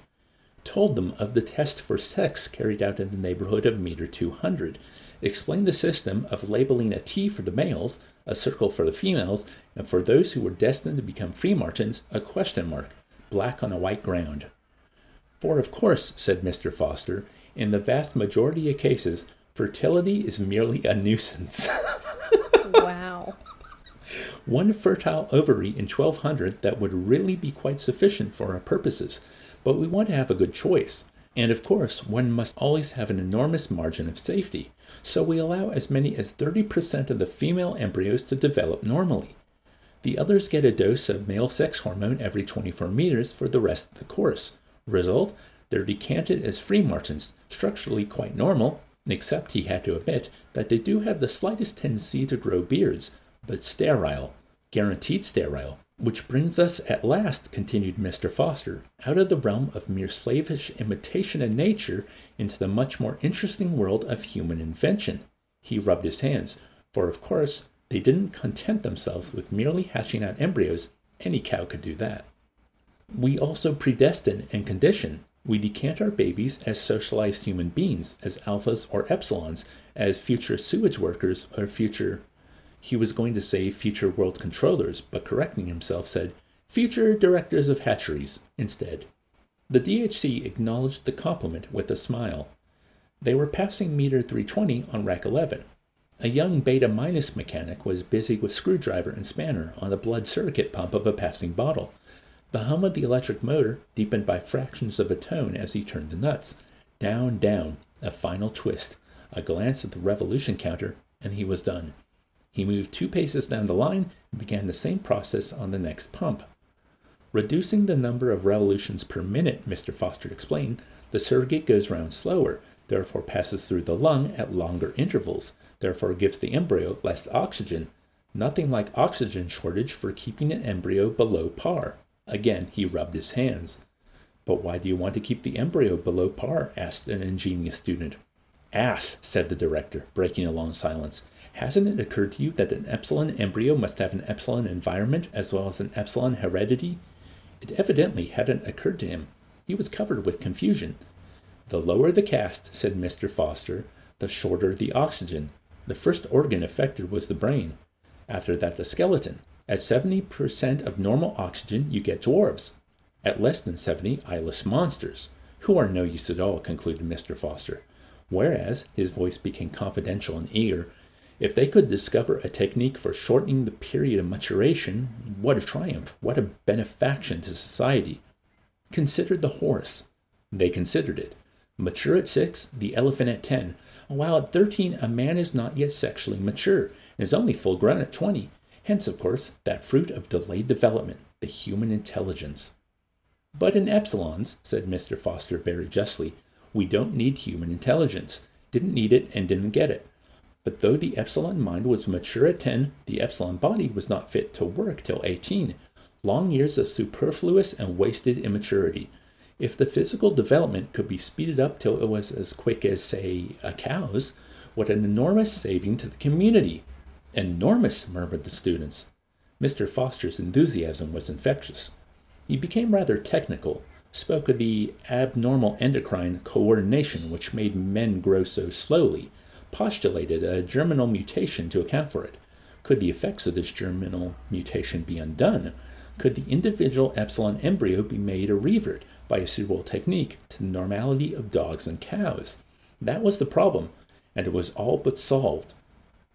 Told them of the test for sex carried out in the neighborhood of meter 200. Explained the system of labeling a T for the males, a circle for the females, and for those who were destined to become free martins, a question mark, black on a white ground. For, of course, said Mr. Foster, in the vast majority of cases, fertility is merely a nuisance. wow one fertile ovary in 1200 that would really be quite sufficient for our purposes, but we want to have a good choice. And of course, one must always have an enormous margin of safety, so we allow as many as 30% of the female embryos to develop normally. The others get a dose of male sex hormone every 24 meters for the rest of the course. Result, they're decanted as free martins, structurally quite normal, except he had to admit that they do have the slightest tendency to grow beards, but sterile, guaranteed sterile. Which brings us at last, continued Mr. Foster, out of the realm of mere slavish imitation of nature into the much more interesting world of human invention. He rubbed his hands, for of course they didn't content themselves with merely hatching out embryos. Any cow could do that. We also predestine and condition. We decant our babies as socialized human beings, as alphas or epsilons, as future sewage workers or future he was going to say future world controllers, but correcting himself said future directors of hatcheries instead. The DHC acknowledged the compliment with a smile. They were passing meter 320 on rack 11. A young beta minus mechanic was busy with screwdriver and spanner on the blood circuit pump of a passing bottle. The hum of the electric motor deepened by fractions of a tone as he turned the nuts. Down, down, a final twist, a glance at the revolution counter, and he was done. He moved two paces down the line and began the same process on the next pump. Reducing the number of revolutions per minute, Mr. Foster explained, the surrogate goes round slower, therefore passes through the lung at longer intervals, therefore gives the embryo less oxygen. Nothing like oxygen shortage for keeping an embryo below par. Again, he rubbed his hands. But why do you want to keep the embryo below par? asked an ingenious student. Ass, said the director, breaking a long silence. Hasn't it occurred to you that an epsilon embryo must have an epsilon environment as well as an epsilon heredity? It evidently hadn't occurred to him. He was covered with confusion. The lower the caste, said Mr. Foster, the shorter the oxygen. The first organ affected was the brain. After that, the skeleton. At 70% of normal oxygen, you get dwarves. At less than 70, eyeless monsters, who are no use at all, concluded Mr. Foster. Whereas, his voice became confidential and eager, if they could discover a technique for shortening the period of maturation, what a triumph, what a benefaction to society. Consider the horse. They considered it. Mature at six, the elephant at ten. While at thirteen, a man is not yet sexually mature and is only full grown at twenty. Hence, of course, that fruit of delayed development, the human intelligence. But in epsilons, said Mr. Foster very justly, we don't need human intelligence. Didn't need it and didn't get it. But though the epsilon mind was mature at 10, the epsilon body was not fit to work till 18. Long years of superfluous and wasted immaturity. If the physical development could be speeded up till it was as quick as, say, a cow's, what an enormous saving to the community! Enormous, murmured the students. Mr. Foster's enthusiasm was infectious. He became rather technical, spoke of the abnormal endocrine coordination which made men grow so slowly, postulated a germinal mutation to account for it. Could the effects of this germinal mutation be undone? Could the individual epsilon embryo be made a revert by a suitable technique to the normality of dogs and cows? That was the problem, and it was all but solved.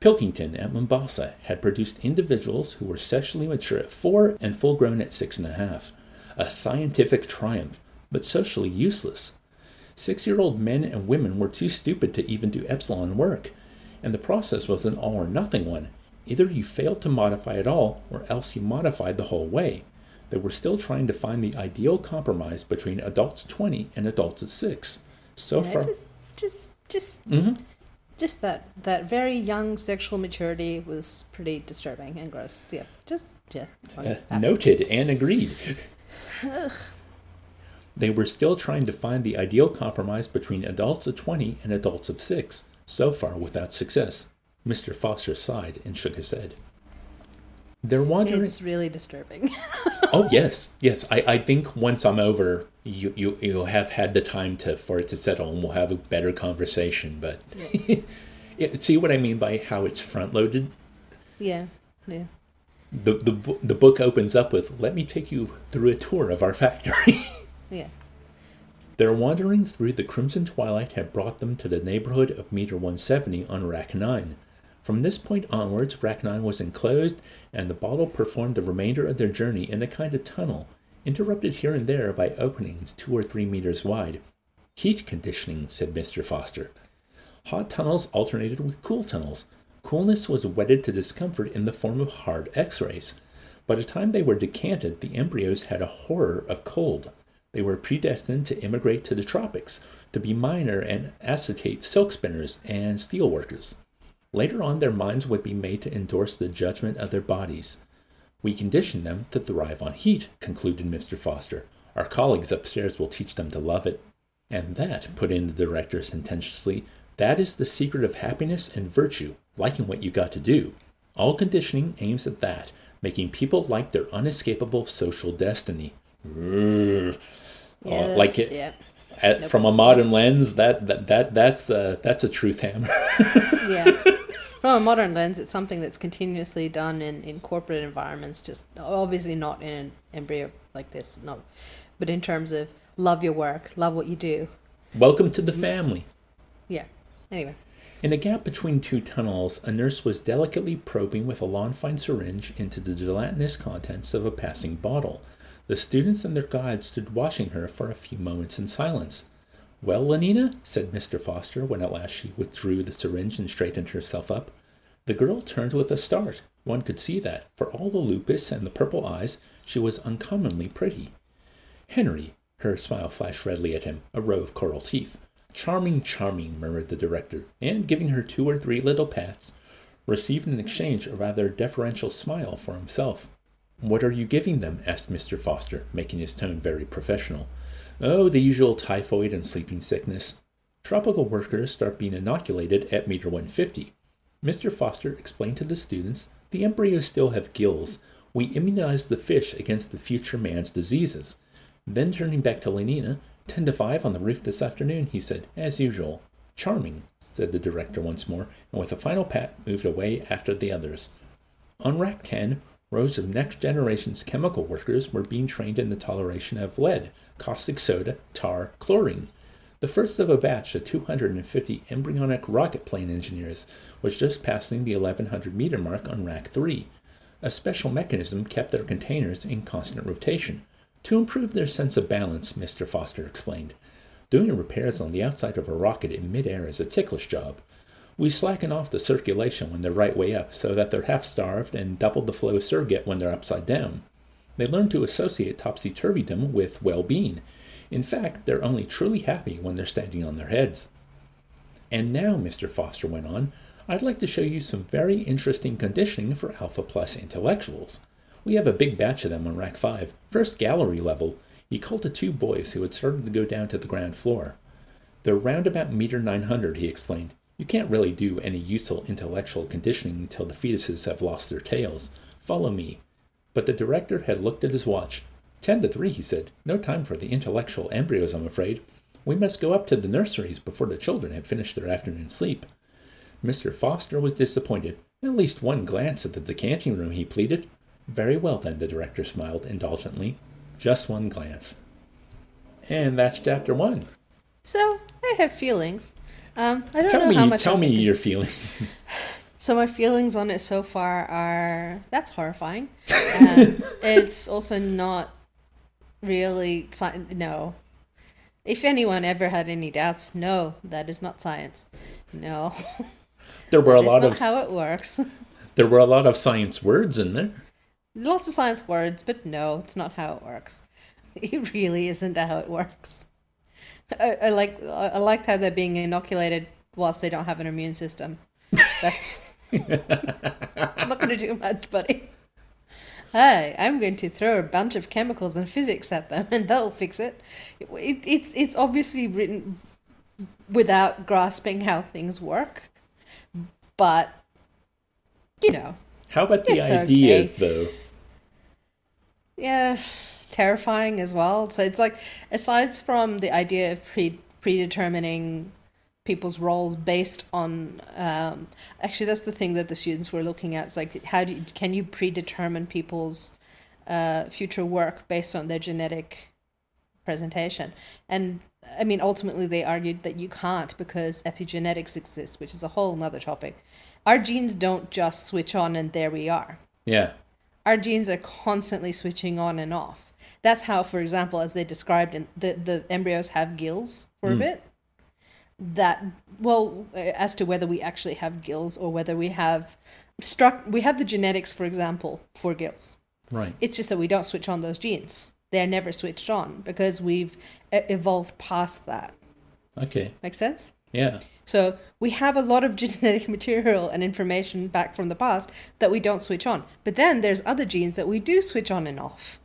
Pilkington at Mombasa had produced individuals who were sexually mature at four and full grown at six and a half. A scientific triumph, but socially useless. Six year old men and women were too stupid to even do epsilon work, and the process was an all or nothing one. Either you failed to modify at all, or else you modified the whole way. They were still trying to find the ideal compromise between adults 20 and adults at 6. So Yeah, far. just, just, just, Mhm. just that that very young sexual maturity was pretty disturbing and gross. Yeah, just yeah. Uh, noted and agreed. They were still trying to find the ideal compromise between adults of 20 and adults of 6, so far without success. Mr. Foster sighed and shook his head. They're wandering. It's really disturbing. oh yes, yes. I, I think once I'm over, you you you'll have had the time to for it to settle, and we'll have a better conversation. But Yeah, see what I mean by how it's front loaded. yeah, yeah. The the the book opens up with, "Let me take you through a tour of our factory." Yeah. Their wanderings through the crimson twilight had brought them to the neighborhood of meter 170 on rack 9. From this point onwards, rack 9 was enclosed, and the bottle performed the remainder of their journey in a kind of tunnel, interrupted here and there by openings two or three meters wide. Heat conditioning, said Mr. Foster. Hot tunnels alternated with cool tunnels. Coolness was wedded to discomfort in the form of hard x rays. By the time they were decanted, the embryos had a horror of cold. They were predestined to immigrate to the tropics, to be miner and acetate silk spinners and steel workers. Later on, their minds would be made to endorse the judgment of their bodies. We condition them to thrive on heat, concluded Mr. Foster. Our colleagues upstairs will teach them to love it. And that, put in the director sententiously, that is the secret of happiness and virtue, liking what you got to do. All conditioning aims at that, making people like their unescapable social destiny. Uh, yeah, like it, yeah. at, from a modern lens, that, that, that that's a, that's a truth hammer. yeah. From a modern lens, it's something that's continuously done in, in corporate environments, just obviously not in an embryo like this, not, but in terms of love your work, love what you do. Welcome to the mm. family. Yeah. Anyway. In a gap between two tunnels, a nurse was delicately probing with a lawn fine syringe into the gelatinous contents of a passing bottle. The students and their guide stood watching her for a few moments in silence. Well, Lenina, said Mr. Foster when at last she withdrew the syringe and straightened herself up. The girl turned with a start. One could see that, for all the lupus and the purple eyes, she was uncommonly pretty. Henry, her smile flashed redly at him, a row of coral teeth. Charming, charming, murmured the director, and giving her two or three little pats, received in exchange a rather deferential smile for himself. What are you giving them? asked Mr. Foster, making his tone very professional. Oh, the usual typhoid and sleeping sickness. Tropical workers start being inoculated at meter 150. Mr. Foster explained to the students the embryos still have gills. We immunize the fish against the future man's diseases. Then turning back to Lenina, ten to five on the roof this afternoon, he said, as usual. Charming, said the director once more, and with a final pat moved away after the others. On rack 10, rows of next generation's chemical workers were being trained in the toleration of lead, caustic soda, tar, chlorine. The first of a batch of 250 embryonic rocket plane engineers was just passing the 1100 meter mark on rack 3. A special mechanism kept their containers in constant rotation. To improve their sense of balance, Mr. Foster explained. Doing repairs on the outside of a rocket in midair is a ticklish job. We slacken off the circulation when they're right way up so that they're half starved and double the flow surrogate when they're upside down. They learn to associate topsy turvydom with well being. In fact, they're only truly happy when they're standing on their heads. And now, Mr. Foster went on, I'd like to show you some very interesting conditioning for Alpha Plus intellectuals. We have a big batch of them on Rack 5, first gallery level. He called to two boys who had started to go down to the ground floor. They're round about meter 900, he explained. You can't really do any useful intellectual conditioning until the fetuses have lost their tails. Follow me. But the director had looked at his watch. Ten to three, he said. No time for the intellectual embryos, I'm afraid. We must go up to the nurseries before the children have finished their afternoon sleep. Mr. Foster was disappointed. At least one glance at the decanting room, he pleaded. Very well, then, the director smiled indulgently. Just one glance. And that's chapter one. So I have feelings. Um, I don't Tell know me, how much. tell me your feelings. So my feelings on it so far are that's horrifying. Um, it's also not really sci- no. If anyone ever had any doubts, no, that is not science. No, There were a lot not of how it works. there were a lot of science words in there. Lots of science words, but no, it's not how it works. It really isn't how it works. I, I like I liked how they're being inoculated whilst they don't have an immune system. That's it's not going to do much, buddy. Hey, I'm going to throw a bunch of chemicals and physics at them, and that'll fix it. it it's it's obviously written without grasping how things work, but you know, How about the ideas, though? yeah, terrifying as well. So it's like, aside from the idea of pre predetermining people's roles based on, um, actually, that's the thing that the students were looking at. It's like, how do you, can you predetermine people's uh, future work based on their genetic presentation? And I mean, ultimately, they argued that you can't because epigenetics exists, which is a whole nother topic. Our genes don't just switch on and there we are Yeah. our genes are constantly switching on and off. That's how, for example, as they described, in, the the embryos have gills for a mm. bit. That well, as to whether we actually have gills or whether we have struck, we have the genetics, for example, for gills. Right. It's just that we don't switch on those genes. They're never switched on because we've evolved past that. Okay. Make sense? Yeah. So we have a lot of genetic material and information back from the past that we don't switch on. But then there's other genes that we do switch on and off,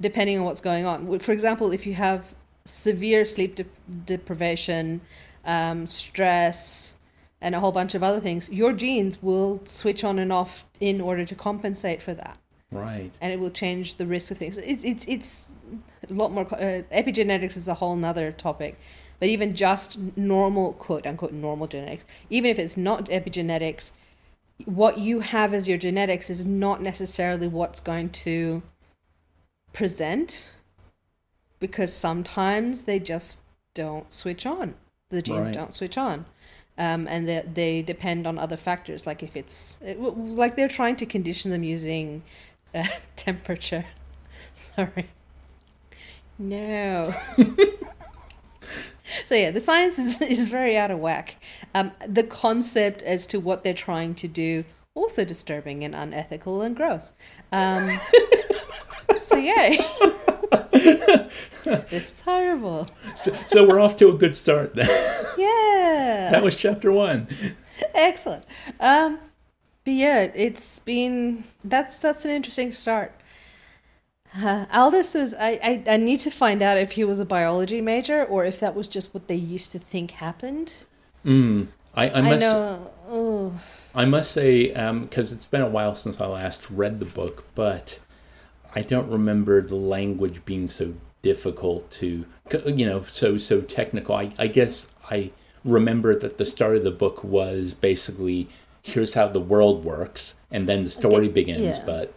depending on what's going on. For example, if you have severe sleep de- deprivation, um, stress, and a whole bunch of other things, your genes will switch on and off in order to compensate for that Right. and it will change the risk of things. It's it's it's a lot more. Uh, epigenetics is a whole nother topic, but even just normal quote unquote normal genetics, even if it's not epigenetics, what you have as your genetics is not necessarily what's going to present, because sometimes they just don't switch on. The genes Right. don't switch on. Um, and they, they depend on other factors, like if it's it- like they're trying to condition them using uh, temperature. Sorry. No. so yeah, the science is, is very out of whack. Um, the concept as to what they're trying to do also disturbing and unethical and gross. Um, so yeah, this is horrible. So, so we're off to a good start then. Yeah. that was chapter one. Excellent. Um, but yeah, it's been that's that's an interesting start. Uh, Aldous was I, I I need to find out if he was a biology major or if that was just what they used to think happened. Mm. I, I I, must know. Oh, I must say, because it's been a while since I last read the book, but I don't remember the language being so difficult to, you know, so so technical. I, I guess I remember that the start of the book was basically here's how the world works, and then the story begins. yeah. But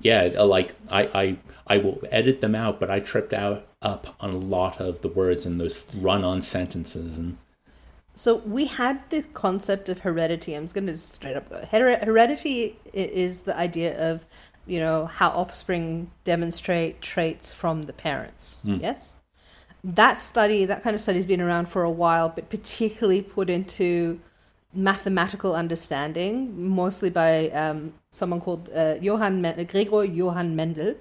yeah, uh, like I, I I will edit them out, but I tripped out up on a lot of the words and those run-on sentences and. So we had the concept of heredity. I'm just going to straight up go. Her- heredity is the idea of, you know, how offspring demonstrate traits from the parents. Yes. That study, that kind of study, has been around for a while, but particularly put into mathematical understanding, mostly by um, someone called uh, Johann Men- Gregor Johann Mendel,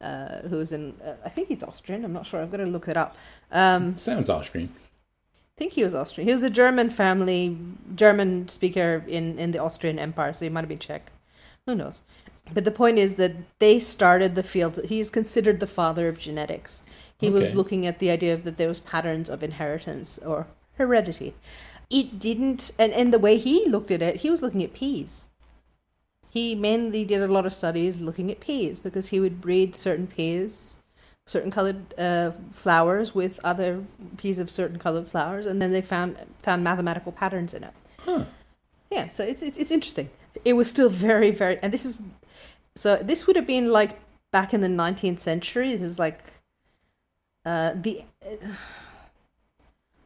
uh, who's in, uh, I think he's Austrian. I'm not sure. I'm going to look it up. Um, Sounds Austrian. I think he was Austrian. He was a German family, German speaker in, in the Austrian Empire, so he might have been Czech. Who knows? But the point is that they started the field. He's considered the father of genetics. He was looking at the idea of that there was patterns of inheritance or heredity. It didn't, and, and the way he looked at it, he was looking at peas. He mainly did a lot of studies looking at peas because he would breed certain peas, certain colored uh, flowers with other peas of certain colored flowers, and then they found found mathematical patterns in it. Huh. Yeah, so it's, it's it's interesting. It was still very very, and this is so this would have been like back in the nineteenth century. This is like uh, the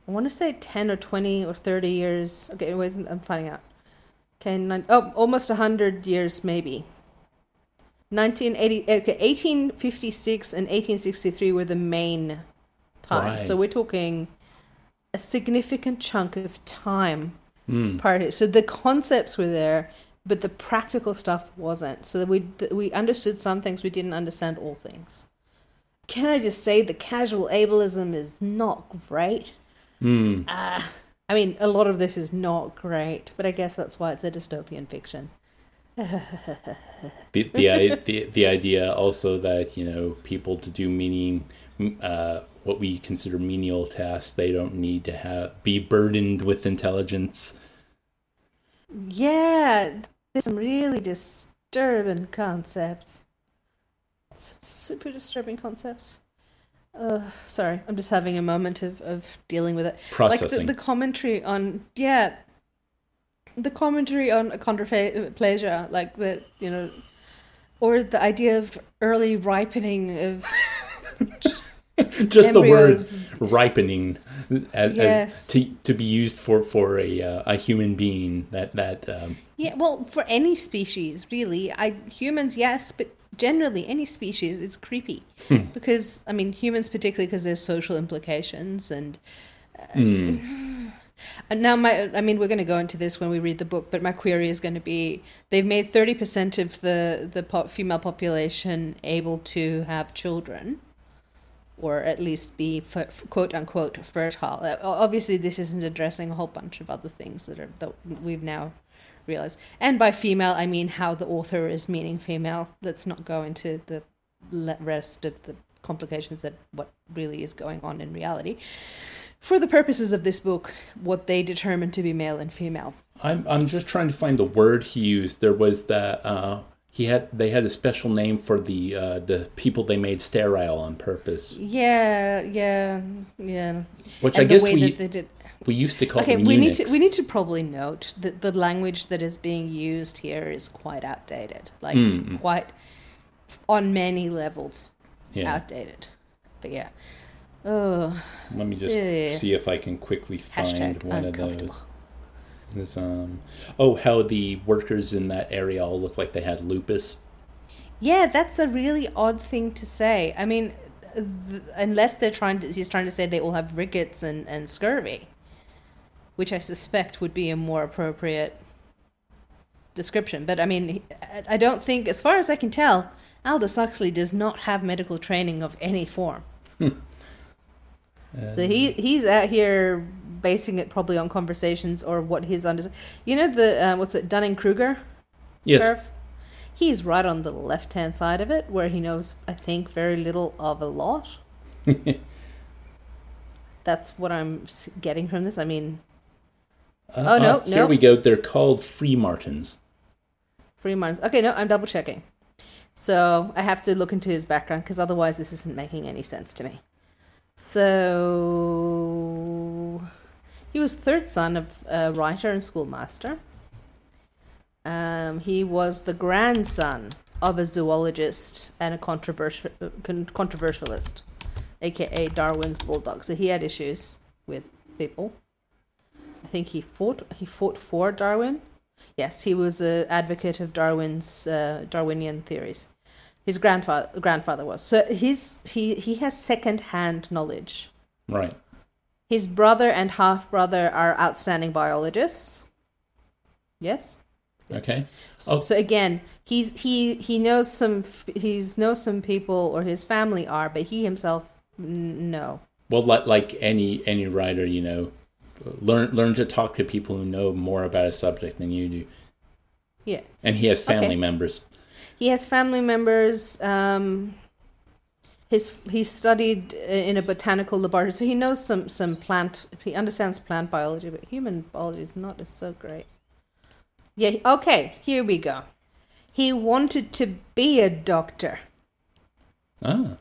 I want to say ten or twenty or thirty years. Okay, anyways, I'm finding out. Okay, nine, oh, almost hundred years maybe. 1980, okay, 1856 and 1863 were the main times. So we're talking a significant chunk of time Mm. part of it. So the concepts were there, but the practical stuff wasn't. So that we we understood some things, we didn't understand all things. Can I just say the casual ableism is not great? Mm. Ah, I mean, a lot of this is not great, but I guess that's why it's a dystopian fiction. the the, the the idea also that you know people to do meaning uh, what we consider menial tasks they don't need to have be burdened with intelligence Yeah, there's some really disturbing concepts. Some super disturbing concepts. Uh, sorry, I'm just having a moment of, of dealing with it. processing Like the, the commentary on yeah, the commentary on achondroplasia, like the you know, or the idea of early ripening of just the word embryos. ripening as, Yes. as to, to be used for for a uh, a human being that that um, Yeah, well, for any species, really. I humans, yes, but generally any species, it's creepy because I mean humans particularly because there's social implications and uh, And now my I mean we're going to go into this when we read the book, but my query is going to be they've made 30% of the the po- female population able to have children or at least be quote unquote fertile. Uh, Obviously this isn't addressing a whole bunch of other things that are that we've now realized. And by female I mean how the author is meaning female. Let's not go into the rest of the complications that what really is going on in reality for the purposes of this book, what they determined to be male and female. I'm I'm just trying to find the word he used. There was that uh, he had they had a special name for the uh, the people they made sterile on purpose, Yeah, yeah, yeah. which and I guess we we used to call Okay, them we eunuchs. need to we need to probably note that the language that is being used here is quite outdated, like Mm. quite on many levels yeah. outdated. But yeah, oh, Let me just Yeah. see if I can quickly find hashtag one of those. Is, um, oh, how the workers in that area all look like they had lupus. Yeah, that's a really odd thing to say. I mean, th- unless they're trying to, he's trying to say they all have rickets and, and scurvy, which I suspect would be a more appropriate description. But I mean, I- don't think, as far as I can tell, Aldous Huxley does not have medical training of any form. So he he's out here basing it probably on conversations or what his under. You know the uh, what's it Dunning Kruger Yes. curve. He's right on the left hand side of it, where he knows, I think, very little of a lot. That's what I'm getting from this. I mean, Uh, Oh, no, uh, Here no. we go. They're called free martins. free martins. Okay, no, I'm double checking. So I have to look into his background because otherwise this isn't making any sense to me. So he was third son of a writer and schoolmaster. Um, he was the grandson of a zoologist and a controversial controversialist, aka Darwin's bulldog. So he had issues with people. I think he fought he fought for Darwin. Yes, he was an advocate of Darwin's uh, Darwinian theories. His grandfather grandfather was. So his he he has second hand knowledge. Right. His brother and half brother are outstanding biologists. Yes. Okay. So, Oh. so again, he's he he knows some he's knows some people or his family are, but he himself n- no. Well, like, like any any writer, you know, learn learn to talk to people who know more about a subject than you do. Yeah. And he has family Okay. members. He has family members. Um, his he studied in a botanical laboratory, so he knows some some plant. He understands plant biology, but human biology is not is so great. Yeah. Okay. Here we go. He wanted to be a doctor. Ah.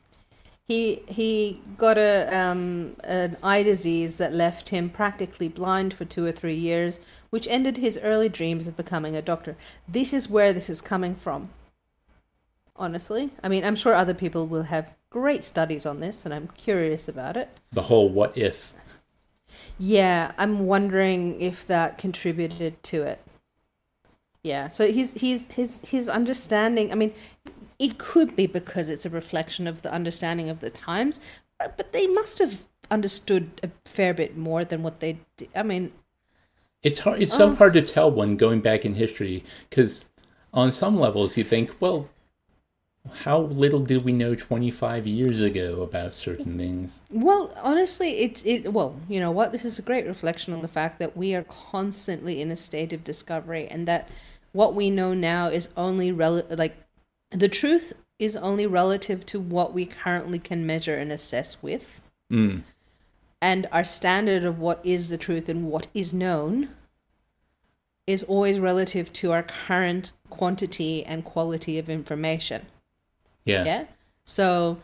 He he got a um, an eye disease that left him practically blind for two or three years, which ended his early dreams of becoming a doctor. This is where this is coming from. Honestly, I mean, I'm sure other people will have great studies on this, and I'm curious about it. The whole what if. Yeah, I'm wondering if that contributed to it. Yeah, so he's he's his his understanding. I mean, it could be because it's a reflection of the understanding of the times, but but they must have understood a fair bit more than what they. Did. I mean, It's hard. It's so Oh. hard to tell when going back in history because on some levels you think, well, how little did we know 25 years ago about certain things? well, honestly, it's it. Well, you know what? This is a great reflection on the fact that we are constantly in a state of discovery, and that what we know now is only rel- like the truth is only relative to what we currently can measure and assess with. Mm. and our standard of what is the truth and what is known is always relative to our current quantity and quality of information Yeah. yeah so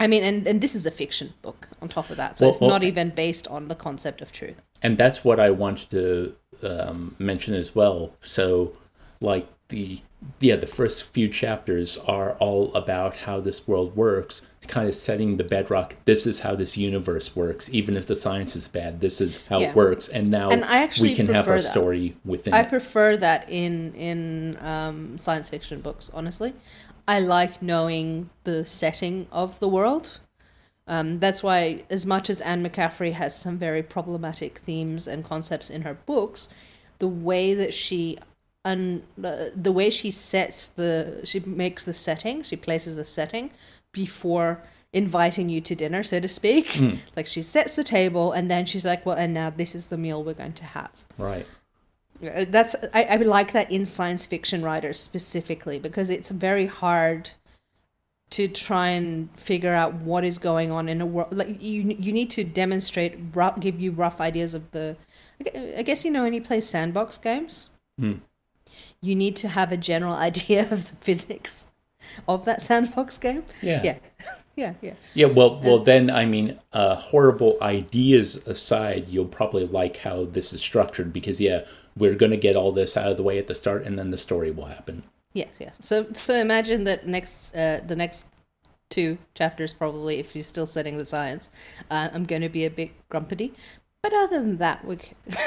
i mean and, and this is a fiction book on top of that so Well- it's well- not even based on the concept of truth and that's what I wanted to um, mention as well. So, like the yeah, the first few chapters are all about how this world works, kind of setting the bedrock. This is how this universe works. Even if the science is bad, this is how Yeah. it works. And now And we can have our that. story within it. i it. prefer that in in um, science fiction books honestly i like knowing the setting of the world Um, that's why, as much as Anne McCaffrey has some very problematic themes and concepts in her books, the way that she un, uh, the way she sets the she makes the setting, she places the setting before inviting you to dinner, so to speak. Hmm. Like she sets the table, and then she's like, "Well, and now this is the meal we're going to have." Right. Uh, That's I, I like that in science fiction writers specifically because it's very hard to try and figure out what is going on in a world. Like you, you need to demonstrate, rough, give you rough ideas of the. I guess you know when you play sandbox games, Hmm. you need to have a general idea of the physics of that sandbox game. Yeah. Yeah, yeah, yeah. Yeah, well, well, then I mean, uh, horrible ideas aside, you'll probably like how this is structured because yeah, we're going to get all this out of the way at the start, and then the story will happen. Yes, yes. So, so imagine that next, uh, the next two chapters, probably, if you're still setting the science, uh, I'm going to be a bit grumpy. But other than that, we.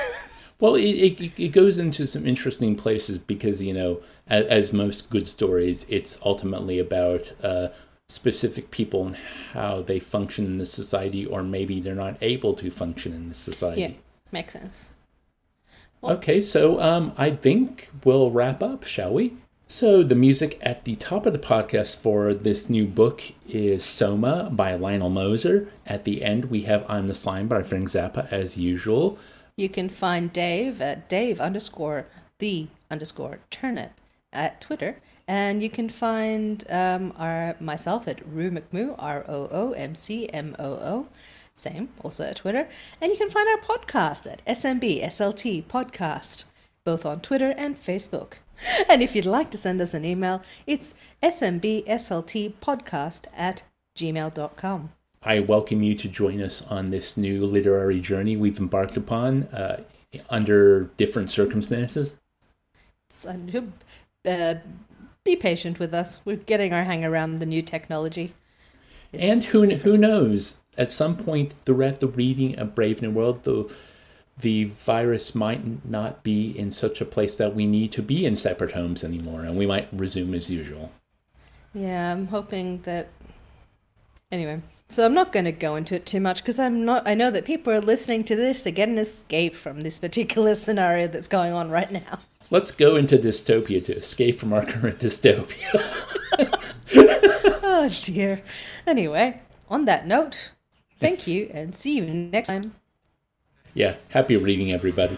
Well, it, it, it goes into some interesting places because you know, as, as most good stories, it's ultimately about uh, specific people and how they function in the society, or maybe they're not able to function in the society. yeah, makes sense. Okay, so um, I think we'll wrap up, shall we? So the music at the top of the podcast for this new book is Soma by Lionel Moser. At the end, we have I'm the Slime by Frank Zappa, as usual. You can find Dave at Dave underscore the underscore turnip at Twitter. And you can find um, our myself at Roo McMoo, R O O M C M O O, same, also at Twitter. And you can find our podcast at SMB SLT Podcast, both on Twitter and Facebook. And if you'd like to send us an email, it's smbsltpodcast at gmail.com. I welcome you to join us on this new literary journey we've embarked upon uh, under different circumstances. And uh, be patient with us. We're getting our hang around the new technology. It's And who who knows? At some point throughout the reading of Brave New World, the the virus might not be in such a place that we need to be in separate homes anymore, and we might resume as usual. Yeah, I'm hoping that. Anyway, so I'm not going to go into it too much because I'm not. I know that people are listening to this to get an escape from this particular scenario that's going on right now. Let's go into dystopia to escape from our current dystopia. Oh dear. Anyway, on that note, thank you and see you next time. yeah, happy reading, everybody.